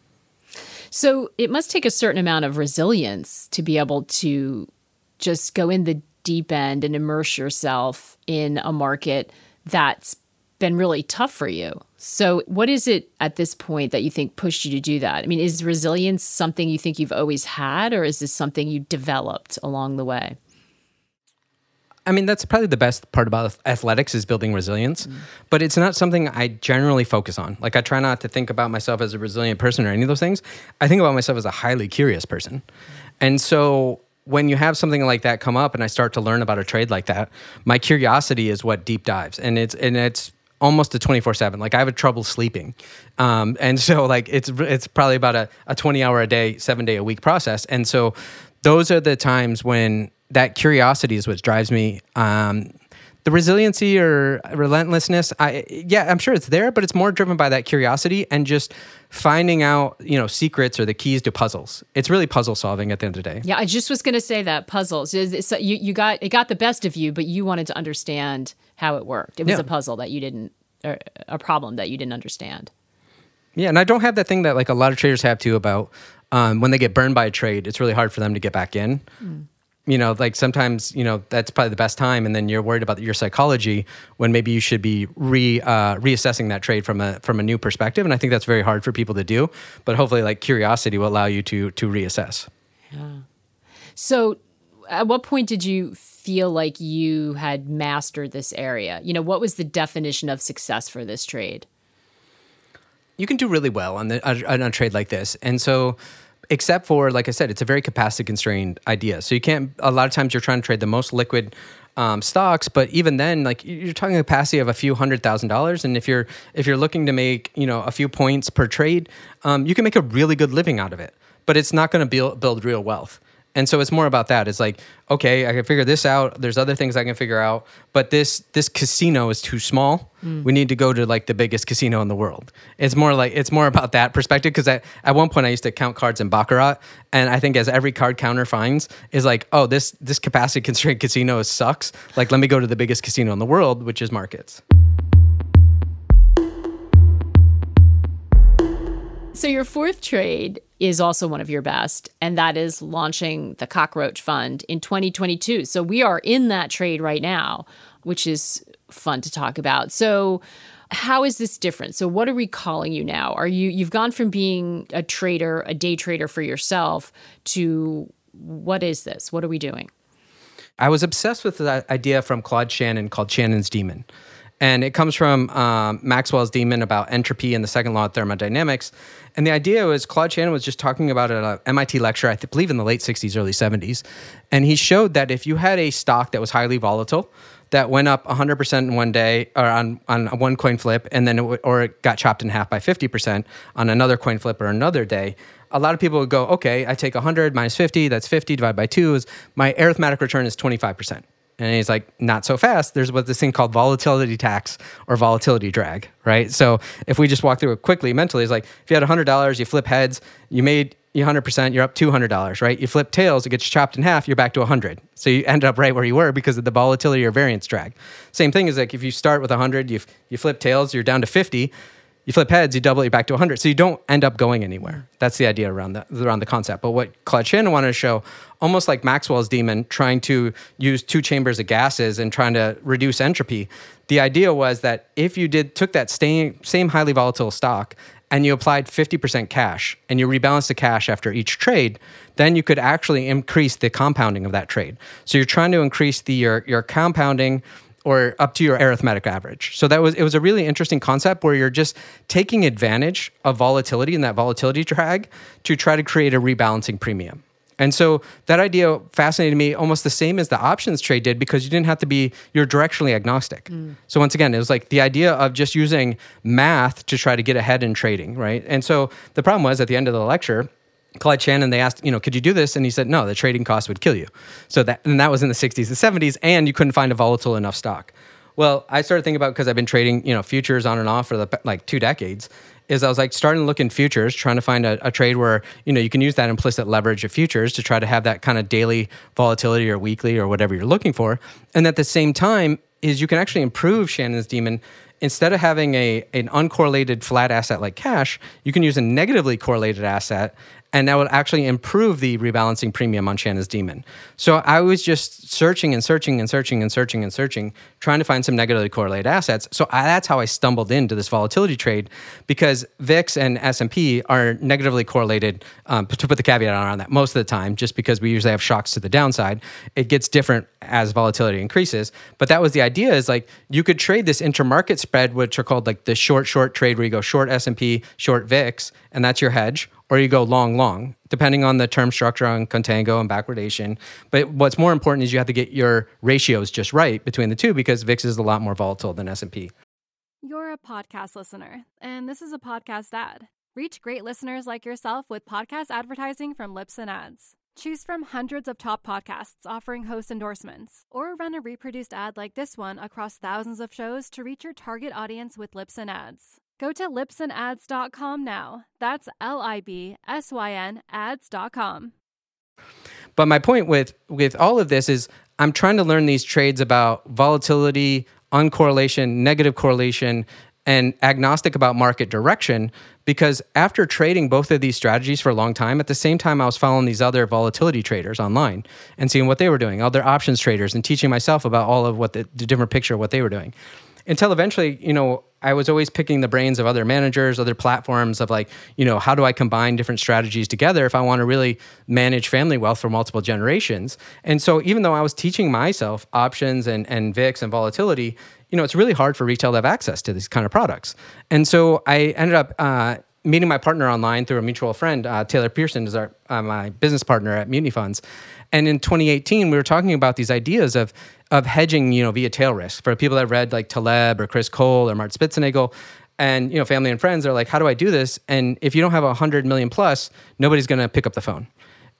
So it must take a certain amount of resilience to be able to just go in the deep end and immerse yourself in a market that's been really tough for you. So, what is it at this point that you think pushed you to do that? I mean, is resilience something you think you've always had, or is this something you developed along the way? I mean, that's probably the best part about athletics is building resilience, mm. but it's not something I generally focus on. Like, I try not to think about myself as a resilient person or any of those things. I think about myself as a highly curious person. And so, when you have something like that come up and I start to learn about a trade like that, my curiosity is what deep dives. And it's and it's almost a 24 7 like i have a trouble sleeping. Um, and so like it's it's probably about a, a 20 hour a day seven day a week process. And so those are the times when that curiosity is what drives me. Um, the resiliency or relentlessness i yeah i'm sure it's there but it's more driven by that curiosity and just finding out you know secrets or the keys to puzzles it's really puzzle solving at the end of the day yeah i just was going to say that puzzles so you, you got it got the best of you but you wanted to understand how it worked. It was yeah. a puzzle that you didn't, or a problem that you didn't understand. Yeah, and I don't have that thing that like a lot of traders have too about um, when they get burned by a trade, it's really hard for them to get back in. Mm. You know, like sometimes you know that's probably the best time, and then you're worried about your psychology when maybe you should be re uh, reassessing that trade from a from a new perspective. And I think that's very hard for people to do. But hopefully, like curiosity will allow you to to reassess. Yeah. So, at what point did you feel like you had mastered this area? You know, what was the definition of success for this trade? You can do really well on, the, on a trade like this. And so, except for, like I said, it's a very capacity constrained idea. So, you can't, a lot of times you're trying to trade the most liquid um, stocks, but even then, like you're talking capacity of a few hundred thousand dollars, and if you're if you're looking to make you know a few points per trade, um, you can make a really good living out of it. But it's not going to build build real wealth. And so it's more about that. It's like, okay, I can figure this out. There's other things I can figure out, but this this casino is too small. Mm. We need to go to like the biggest casino in the world. It's more like it's more about that perspective because at, one point I used to count cards in baccarat, and I think as every card counter finds is like, oh, this this capacity constrained casino sucks. Like, let me go to the biggest casino in the world, which is markets. So your fourth trade is also one of your best, and that is launching the Cockroach Fund in 2022. So we are in that trade right now. which is fun to talk about. So, how is this different? So, what are we calling you now? Are you you've gone from being a trader, a day trader for yourself, to what is this? What are we doing? I was obsessed with that idea from Claude Shannon called Shannon's Demon. And it comes from um, Maxwell's demon about entropy and the second law of thermodynamics. And the idea was Claude Shannon was just talking about at an MIT lecture, I believe in the late 60s, early 70s. And he showed that if you had a stock that was highly volatile, that went up 100% in one day or on, on one coin flip, and then it or it got chopped in half by 50% on another coin flip or another day, a lot of people would go, okay, I take 100 minus 50, that's 50 divided by two is my arithmetic return is 25%. And he's like, not so fast. There's what this thing called volatility tax or volatility drag, right? So if we just walk through it quickly mentally, it's like if you had $100, you flip heads, you made 100%, you're up $200, right? You flip tails, it gets chopped in half, you're back to 100. So you end up right where you were because of the volatility or variance drag. Same thing is like if you start with 100, you, you flip tails, you're down to 50 you flip heads, you double it back to 100. So you don't end up going anywhere. That's the idea around the, around the concept. But what Claude Shannon wanted to show, almost like Maxwell's demon, trying to use two chambers of gases and trying to reduce entropy, the idea was that if you did took that same, same highly volatile stock and you applied 50% cash and you rebalanced the cash after each trade, then you could actually increase the compounding of that trade. So you're trying to increase the your, your compounding or up to your arithmetic average. So that was it was a really interesting concept where you're just taking advantage of volatility and that volatility drag to try to create a rebalancing premium. And so that idea fascinated me almost the same as the options trade did because you didn't have to be you're directionally agnostic. Mm. So once again, it was like the idea of just using math to try to get ahead in trading, right? And so the problem was at the end of the lecture, Claude Shannon, they asked, you know, could you do this? And he said, no, the trading cost would kill you. So that, and that was in the 60s and 70s, and you couldn't find a volatile enough stock. Well, I started thinking about because I've been trading, you know, futures on and off for the like two decades. Is I was like starting to look in futures, trying to find a, a trade where you know you can use that implicit leverage of futures to try to have that kind of daily volatility or weekly or whatever you're looking for, and at the same time is you can actually improve Shannon's demon instead of having a an uncorrelated flat asset like cash, you can use a negatively correlated asset and that would actually improve the rebalancing premium on Shannon's Demon. So I was just searching and searching and searching and searching and searching, trying to find some negatively correlated assets. So I, that's how I stumbled into this volatility trade because VIX and S&P are negatively correlated, um, to put the caveat on that most of the time, just because we usually have shocks to the downside. It gets different as volatility increases. But that was the idea is like you could trade this intermarket spread, which are called like the short, short trade where you go short S&P, short VIX, and that's your hedge or you go long, long, depending on the term structure on contango and backwardation. But what's more important is you have to get your ratios just right between the two because VIX is a lot more volatile than S&P. You're a podcast listener, and this is a podcast ad. Reach great listeners like yourself with podcast advertising from Libsyn Ads. Choose from hundreds of top podcasts offering host endorsements, or run a reproduced ad like this one across thousands of shows to reach your target audience with Libsyn Ads. Go to libsynads.com now. That's L I B S Y N ads.com. But my point with with all of this is I'm trying to learn these trades about volatility, uncorrelation, negative correlation, and agnostic about market direction because after trading both of these strategies for a long time, at the same time, I was following these other volatility traders online and seeing what they were doing, other options traders, and teaching myself about all of what the, the different picture of what they were doing until eventually, you know, I was always picking the brains of other managers, other platforms of like, you know, how do I combine different strategies together if I want to really manage family wealth for multiple generations? And so even though I was teaching myself options and, and VIX and volatility, you know, it's really hard for retail to have access to these kind of products. And so I ended up uh, meeting my partner online through a mutual friend. Uh, Taylor Pearson is our uh, my business partner at Mutiny Funds. And in 2018, we were talking about these ideas of of hedging, you know, via tail risk. For people that read like Taleb or Chris Cole or Mark Spitznagel, and you know, family and friends are like, "How do I do this?" And if you don't have a hundred million plus, nobody's going to pick up the phone.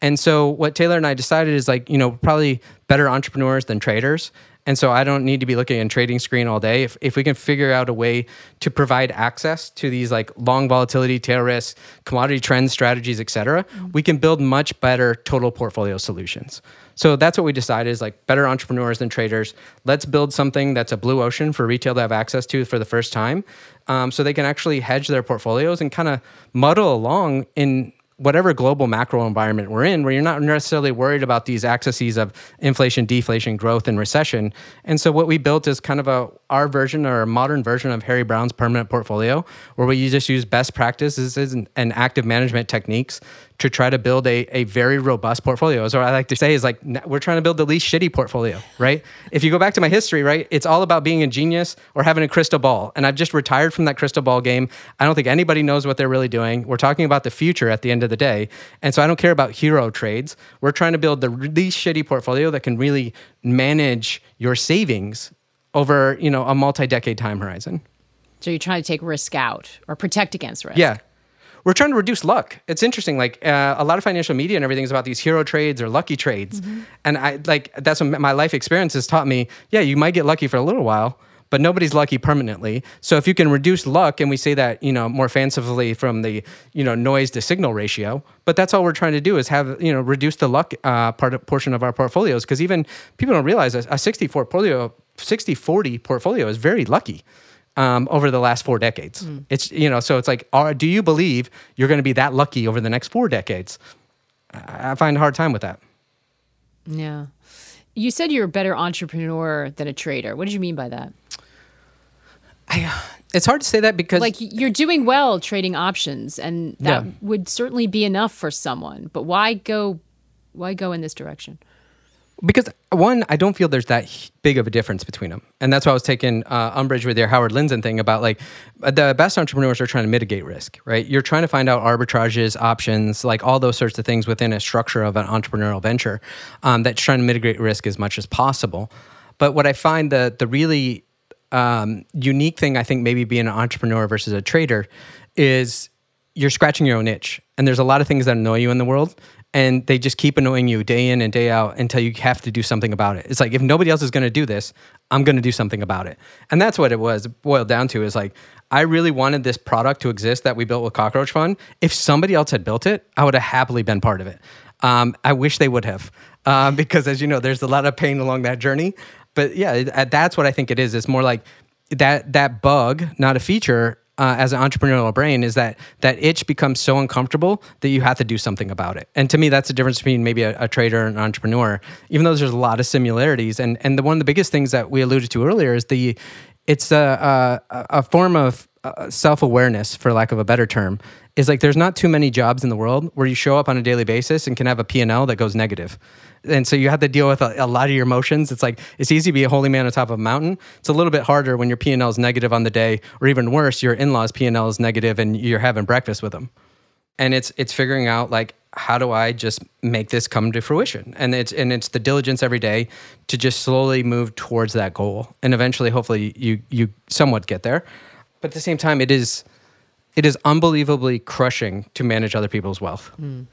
And so, what Taylor and I decided is like, you know, probably better entrepreneurs than traders. And so I don't need to be looking at trading screen all day. If, if we can figure out a way to provide access to these like long volatility, tail risk, commodity trend strategies, et cetera, mm-hmm. we can build much better total portfolio solutions. So that's what we decided is like better entrepreneurs than traders. Let's build something that's a blue ocean for retail to have access to for the first time. Um, so they can actually hedge their portfolios and kind of muddle along in whatever global macro environment we're in, where you're not necessarily worried about these axes of inflation, deflation, growth, and recession. And so what we built is kind of a our version or a modern version of Harry Browne's permanent portfolio, where we just use best practices and, and active management techniques to try to build a, a very robust portfolio. So what I like to say is like we're trying to build the least shitty portfolio, right? if you go back to my history, right, it's all about being a genius or having a crystal ball. And I've just retired from that crystal ball game. I don't think anybody knows what they're really doing. We're talking about the future at the end of the day. And so I don't care about hero trades. We're trying to build the least shitty portfolio that can really manage your savings over, you know, a multi-decade time horizon. So you're trying to take risk out or protect against risk. Yeah we're trying to reduce luck. It's interesting. Like uh, a lot of financial media and everything is about these hero trades or lucky trades, mm-hmm. and I like that's what my life experience has taught me. Yeah, you might get lucky for a little while, but nobody's lucky permanently. So if you can reduce luck, and we say that you know more fancifully from the you know noise to signal ratio, but that's all we're trying to do is have you know reduce the luck uh, part of, portion of our portfolios because even people don't realize a, a 60 portfolio 60 40 portfolio is very lucky um, over the last four decades. Mm. It's you know, so it's like, are, do you believe you're going to be that lucky over the next four decades? I find a hard time with that. Yeah, you said you're a better entrepreneur than a trader. What did you mean by that? I, it's hard to say that because like you're doing well trading options, and that yeah. would certainly be enough for someone. But why go? Why go in this direction? Because one, I don't feel there's that big of a difference between them, and that's why I was taking uh, umbrage with your Howard Lindzen thing about like the best entrepreneurs are trying to mitigate risk, right? You're trying to find out arbitrages, options, like all those sorts of things within a structure of an entrepreneurial venture um, that's trying to mitigate risk as much as possible. But what I find the the really um, unique thing, I think, maybe being an entrepreneur versus a trader, is you're scratching your own itch, and there's a lot of things that annoy you in the world and they just keep annoying you day in and day out until you have to do something about it. It's like if nobody else is going to do this, I'm going to do something about it. And that's what it was boiled down to is like I really wanted this product to exist that we built with Cockroach Fund. If somebody else had built it, I would have happily been part of it. Um, I wish they would have, um, because as you know, there's a lot of pain along that journey. But yeah, that's what I think it is. It's more like that that bug, not a feature, uh, as an entrepreneurial brain is that that itch becomes so uncomfortable that you have to do something about it. And to me, that's the difference between maybe a, a trader and an entrepreneur. Even though there's a lot of similarities, and and the one of the biggest things that we alluded to earlier is the it's a a, a form of uh, self awareness, for lack of a better term, is like there's not too many jobs in the world where you show up on a daily basis and can have a P&L that goes negative. And so you have to deal with a, a, lot of your emotions. It's like it's easy to be a holy man on top of a mountain. It's a little bit harder when your P&L is negative on the day, or even worse, your in-laws P&L is negative and you're having breakfast with them. And it's it's figuring out like how do I just make this come to fruition? And it's and it's the diligence every day to just slowly move towards that goal, and eventually, hopefully, you you somewhat get there. But at the same time, it is it is unbelievably crushing to manage other people's wealth. Mm.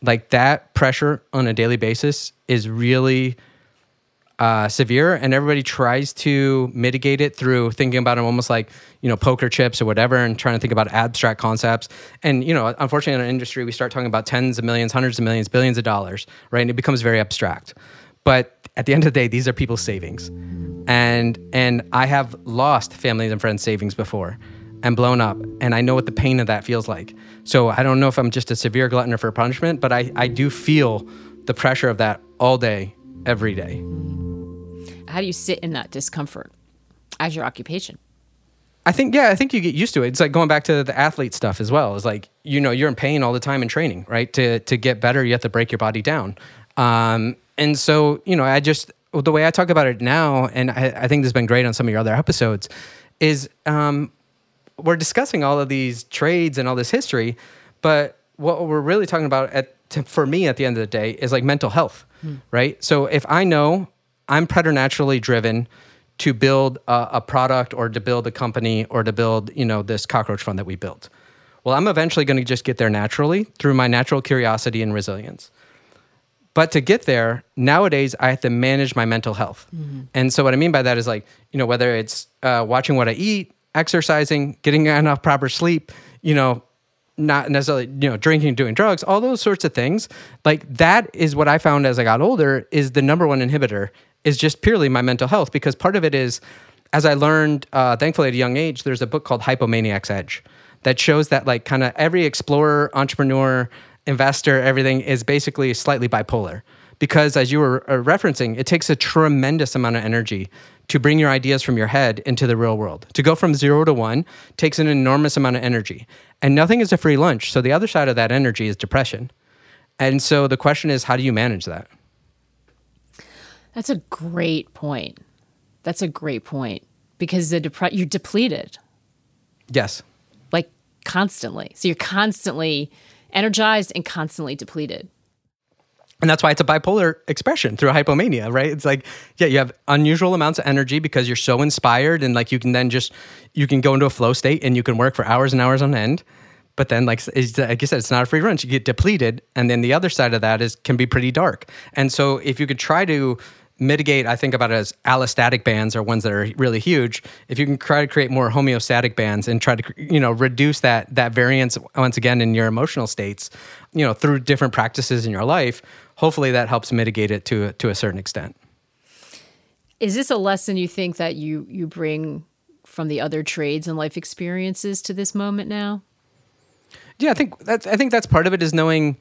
Like that pressure on a daily basis is really uh, severe, and everybody tries to mitigate it through thinking about them almost like you know poker chips or whatever, and trying to think about abstract concepts. And you know, unfortunately, in our industry, we start talking about tens of millions, hundreds of millions, billions of dollars, right? And it becomes very abstract. But at the end of the day, these are people's savings, and and I have lost families and friends' savings before and blown up. And I know what the pain of that feels like. So I don't know if I'm just a severe glutton for punishment, but I, I do feel the pressure of that all day, every day. How do you sit in that discomfort as your occupation? I think yeah, I think you get used to it. It's like going back to the athlete stuff as well. It's like you know you're in pain all the time in training, right? To to get better, you have to break your body down. Um, and so you know, I just the way I talk about it now, and I, I think this has been great on some of your other episodes, is um, we're discussing all of these trades and all this history, but what we're really talking about at to, for me at the end of the day is like mental health, hmm. right? So if I know I'm preternaturally driven to build a, a, product or to build a company or to build, you know, this cockroach fund that we built. Well, I'm eventually going to just get there naturally through my natural curiosity and resilience. But to get there, nowadays I have to manage my mental health. Mm-hmm. And so what I mean by that is like, you know, whether it's uh, watching what I eat, exercising, getting enough proper sleep, you know, not necessarily, you know, drinking, doing drugs, all those sorts of things. Like that is what I found as I got older is the number one inhibitor is just purely my mental health because part of it is as I learned, uh, thankfully at a young age, there's a book called Hypomaniac's Edge that shows that like kind of every explorer, entrepreneur, investor, everything is basically slightly bipolar. Because as you were uh, referencing, it takes a tremendous amount of energy to bring your ideas from your head into the real world. To go from zero to one takes an enormous amount of energy. And nothing is a free lunch. So the other side of that energy is depression. And so the question is, how do you manage that? That's a great point. That's a great point because the depre- you're depleted. Yes. Like constantly. So you're constantly energized and constantly depleted. And that's why it's a bipolar expression through hypomania, right? It's like, yeah, you have unusual amounts of energy because you're so inspired and like you can then just, you can go into a flow state and you can work for hours and hours on end. But then, like, like you said, it's not a free run. You get depleted. And then the other side of that is can be pretty dark. And so if you could try to mitigate, I think about it as allostatic bands or ones that are really huge. If you can try to create more homeostatic bands and try to, you know, reduce that that variance once again in your emotional states, you know, through different practices in your life, hopefully that helps mitigate it to to a certain extent. Is this a lesson you think that you you bring from the other trades and life experiences to this moment now? Yeah, I think that's I think that's part of it is knowing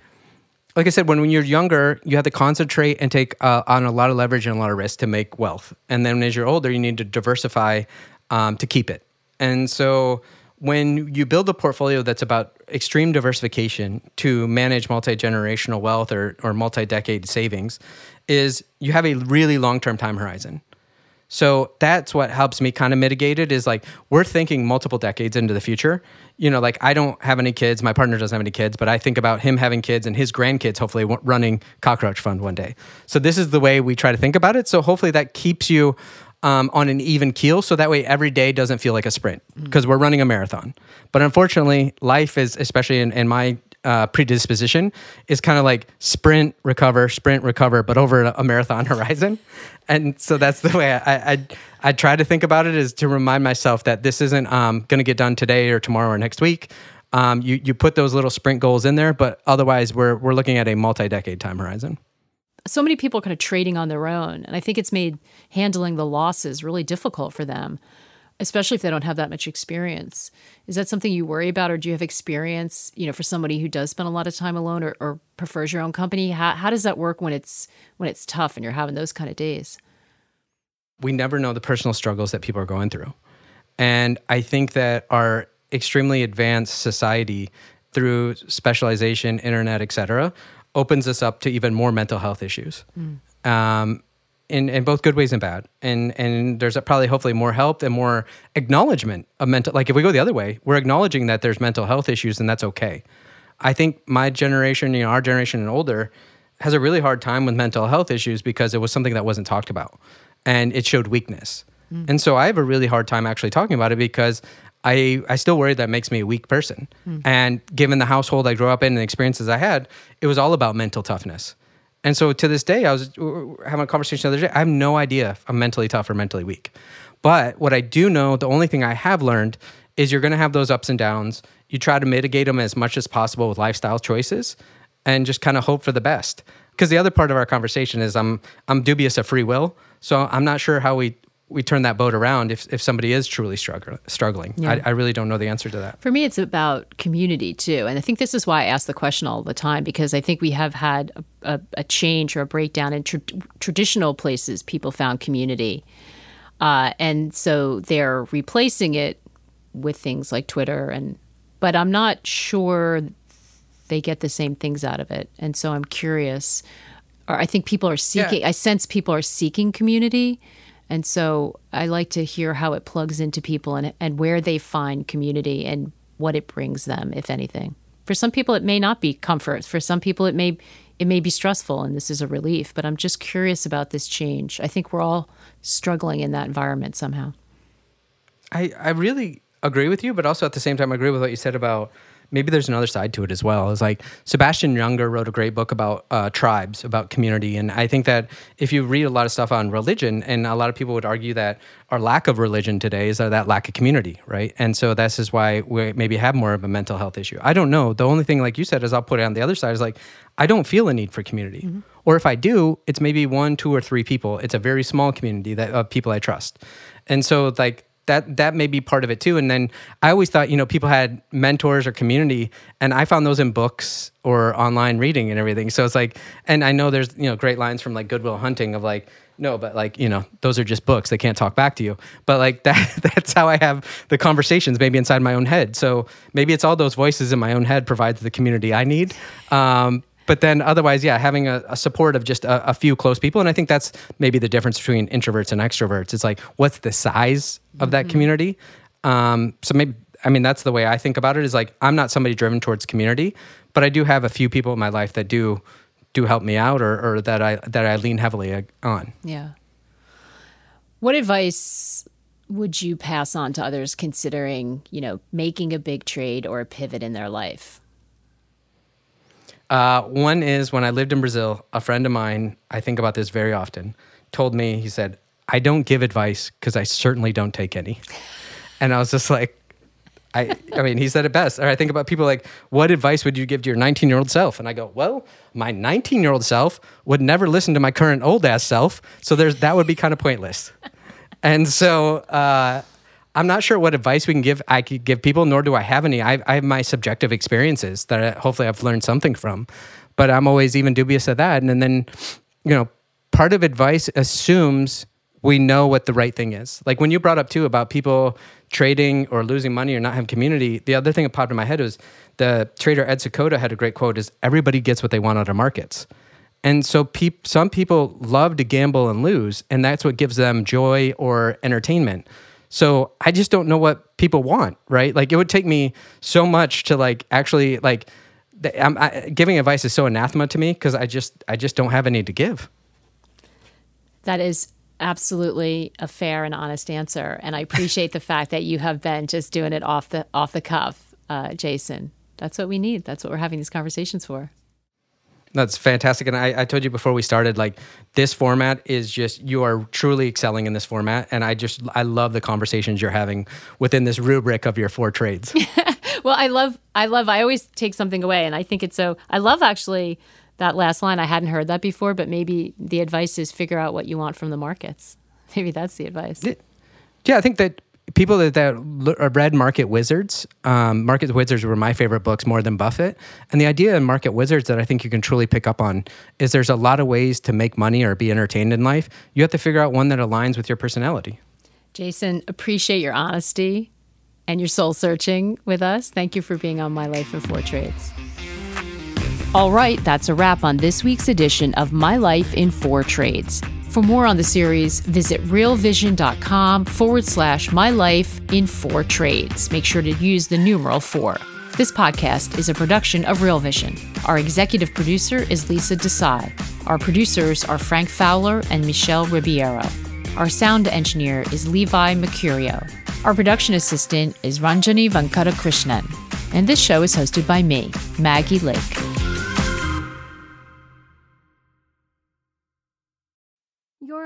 like I said, when, when you're younger, you have to concentrate and take uh, on a lot of leverage and a lot of risk to make wealth. And then as you're older, you need to diversify um, to keep it. And so when you build a portfolio that's about extreme diversification to manage multi-generational wealth or, or multi-decade savings is you have a really long-term time horizon so that's what helps me kind of mitigate it is like we're thinking multiple decades into the future. You know, like I don't have any kids, my partner doesn't have any kids, but I think about him having kids and his grandkids hopefully running Cockroach Fund one day. So this is the way we try to think about it. So hopefully that keeps you um, on an even keel so that way every day doesn't feel like a sprint because mm. we're running a marathon. But unfortunately, life is, especially in, in my uh, predisposition is kind of like sprint, recover, sprint, recover, but over a marathon horizon. And so that's the way I, I, I try to think about it is to remind myself that this isn't um, going to get done today or tomorrow or next week. Um, you, you put those little sprint goals in there, but otherwise we're, we're looking at a multi-decade time horizon. So many people are kind of trading on their own. And I think it's made handling the losses really difficult for them especially if they don't have that much experience. Is that something you worry about, or do you have experience? You know, for somebody who does spend a lot of time alone or, or prefers your own company, how, how does that work when it's when it's tough and you're having those kind of days? We never know the personal struggles that people are going through, and I think that our extremely advanced society, through specialization, internet, et cetera, opens us up to even more mental health issues. Mm. Um, in, in both good ways and bad. And and there's probably hopefully more help and more acknowledgement of mental like if we go the other way, we're acknowledging that there's mental health issues and that's okay. I think my generation, you know, our generation and older has a really hard time with mental health issues because it was something that wasn't talked about and it showed weakness. Mm. And so I have a really hard time actually talking about it because I, I still worry that makes me a weak person. Mm. And given the household I grew up in and the experiences I had, it was all about mental toughness. And so to this day, I was having a conversation the other day. I have no idea if I'm mentally tough or mentally weak. But what I do know, the only thing I have learned is you're going to have those ups and downs. You try to mitigate them as much as possible with lifestyle choices and just kind of hope for the best. Because the other part of our conversation is I'm I'm dubious of free will. So I'm not sure how we we turn that boat around if, if somebody is truly struggle, struggling. Yeah. I, I, really don't know the answer to that. For me, it's about community too. And I think this is why I ask the question all the time because I think we have had a, a, a change or a breakdown in tra- traditional places. People found community. Uh, and so they're replacing it with things like Twitter. and But I'm not sure they get the same things out of it. And so I'm curious. Or I think people are seeking, yeah. I sense people are seeking community and so I like to hear how it plugs into people and, and where they find community and what it brings them, if anything. For some people, it may not be comfort. For some people, it may it may be stressful, and this is a relief. But I'm just curious about this change. I think we're all struggling in that environment somehow. I I really agree with you, but also at the same time, I agree with what you said about maybe there's another side to it as well. It's like Sebastian Junger wrote a great book about uh, tribes, about community, and I think that if you read a lot of stuff on religion, and a lot of people would argue that our lack of religion today is that lack of community, right? And so this is why we maybe have more of a mental health issue. I don't know. The only thing, like you said, is I'll put it on the other side is like I don't feel a need for community, mm-hmm. or if I do, it's maybe one, two, or three people. It's a very small community that of people I trust, and so like that that may be part of it too. And then I always thought, you know, people had mentors or community, and I found those in books or online reading and everything. So it's like, and I know there's you know great lines from like Good Will Hunting of like. No, but like you know, those are just books. They can't talk back to you. But like that—that's how I have the conversations, maybe inside my own head. So maybe it's all those voices in my own head provides the community I need. Um, but then otherwise, yeah, having a, a support of just a, a, few close people. And I think that's maybe the difference between introverts and extroverts. It's like, what's the size of that mm-hmm. community? Um, so maybe, I mean, that's the way I think about it is like, I'm not somebody driven towards community, but I do have a few people in my life that do, do help me out or, or that I, that I lean heavily on. Yeah. What advice would you pass on to others considering, you know, making a big trade or a pivot in their life? Uh, one is when I lived in Brazil, a friend of mine, I think about this very often, told me, he said, I don't give advice because I certainly don't take any. And I was just like, I, I mean, he said it best. Or I think about people like, what advice would you give to your 19 year old self? And I go, well, my 19 year old self would never listen to my current old ass self. So there's, that would be kind of pointless. and so, uh, I'm not sure what advice we can give. I could give people, nor do I have any. I, I have my subjective experiences that I, hopefully I've learned something from, but I'm always even dubious of that. And then, you know, part of advice assumes we know what the right thing is. Like when you brought up too about people trading or losing money or not having community. The other thing that popped in my head was the trader Ed Seykota had a great quote: "Is everybody gets what they want out of markets." And so, some people love to gamble and lose, and that's what gives them joy or entertainment. So I just don't know what people want, right? Like it would take me so much to like actually like I, giving advice is so anathema to me because I just I just don't have any to give. That is absolutely a fair and honest answer, and I appreciate the fact that you have been just doing it off the off the cuff, uh, Jason. That's what we need. That's what we're having these conversations for. That's fantastic. And I, I told you before we started, like this format is just you are truly excelling in this format. And I just I love the conversations you're having within this rubric of your four trades. well, I love I love I always take something away and I think it's so I love actually that last line. I hadn't heard that before, but maybe the advice is figure out what you want from the markets. Maybe that's the advice. Yeah, I think that people that, that read Market Wizards, um, Market Wizards were my favorite books more than Buffett. And the idea in Market Wizards that I think you can truly pick up on is there's a lot of ways to make money or be entertained in life. You have to figure out one that aligns with your personality. Jason, appreciate your honesty and your soul searching with us. Thank you for being on My Life in Four Trades. All right, that's a wrap on this week's edition of My Life in Four Trades. For more on the series, visit realvision.com forward slash my life in four trades. Make sure to use the numeral four. This podcast is a production of Real Vision. Our executive producer is Lisa Desai. Our producers are Frank Fowler and Michelle Ribeiro. Our sound engineer is Levi Mercurio. Our production assistant is Ranjani Venkatakrishnan. And this show is hosted by me, Maggie Lake.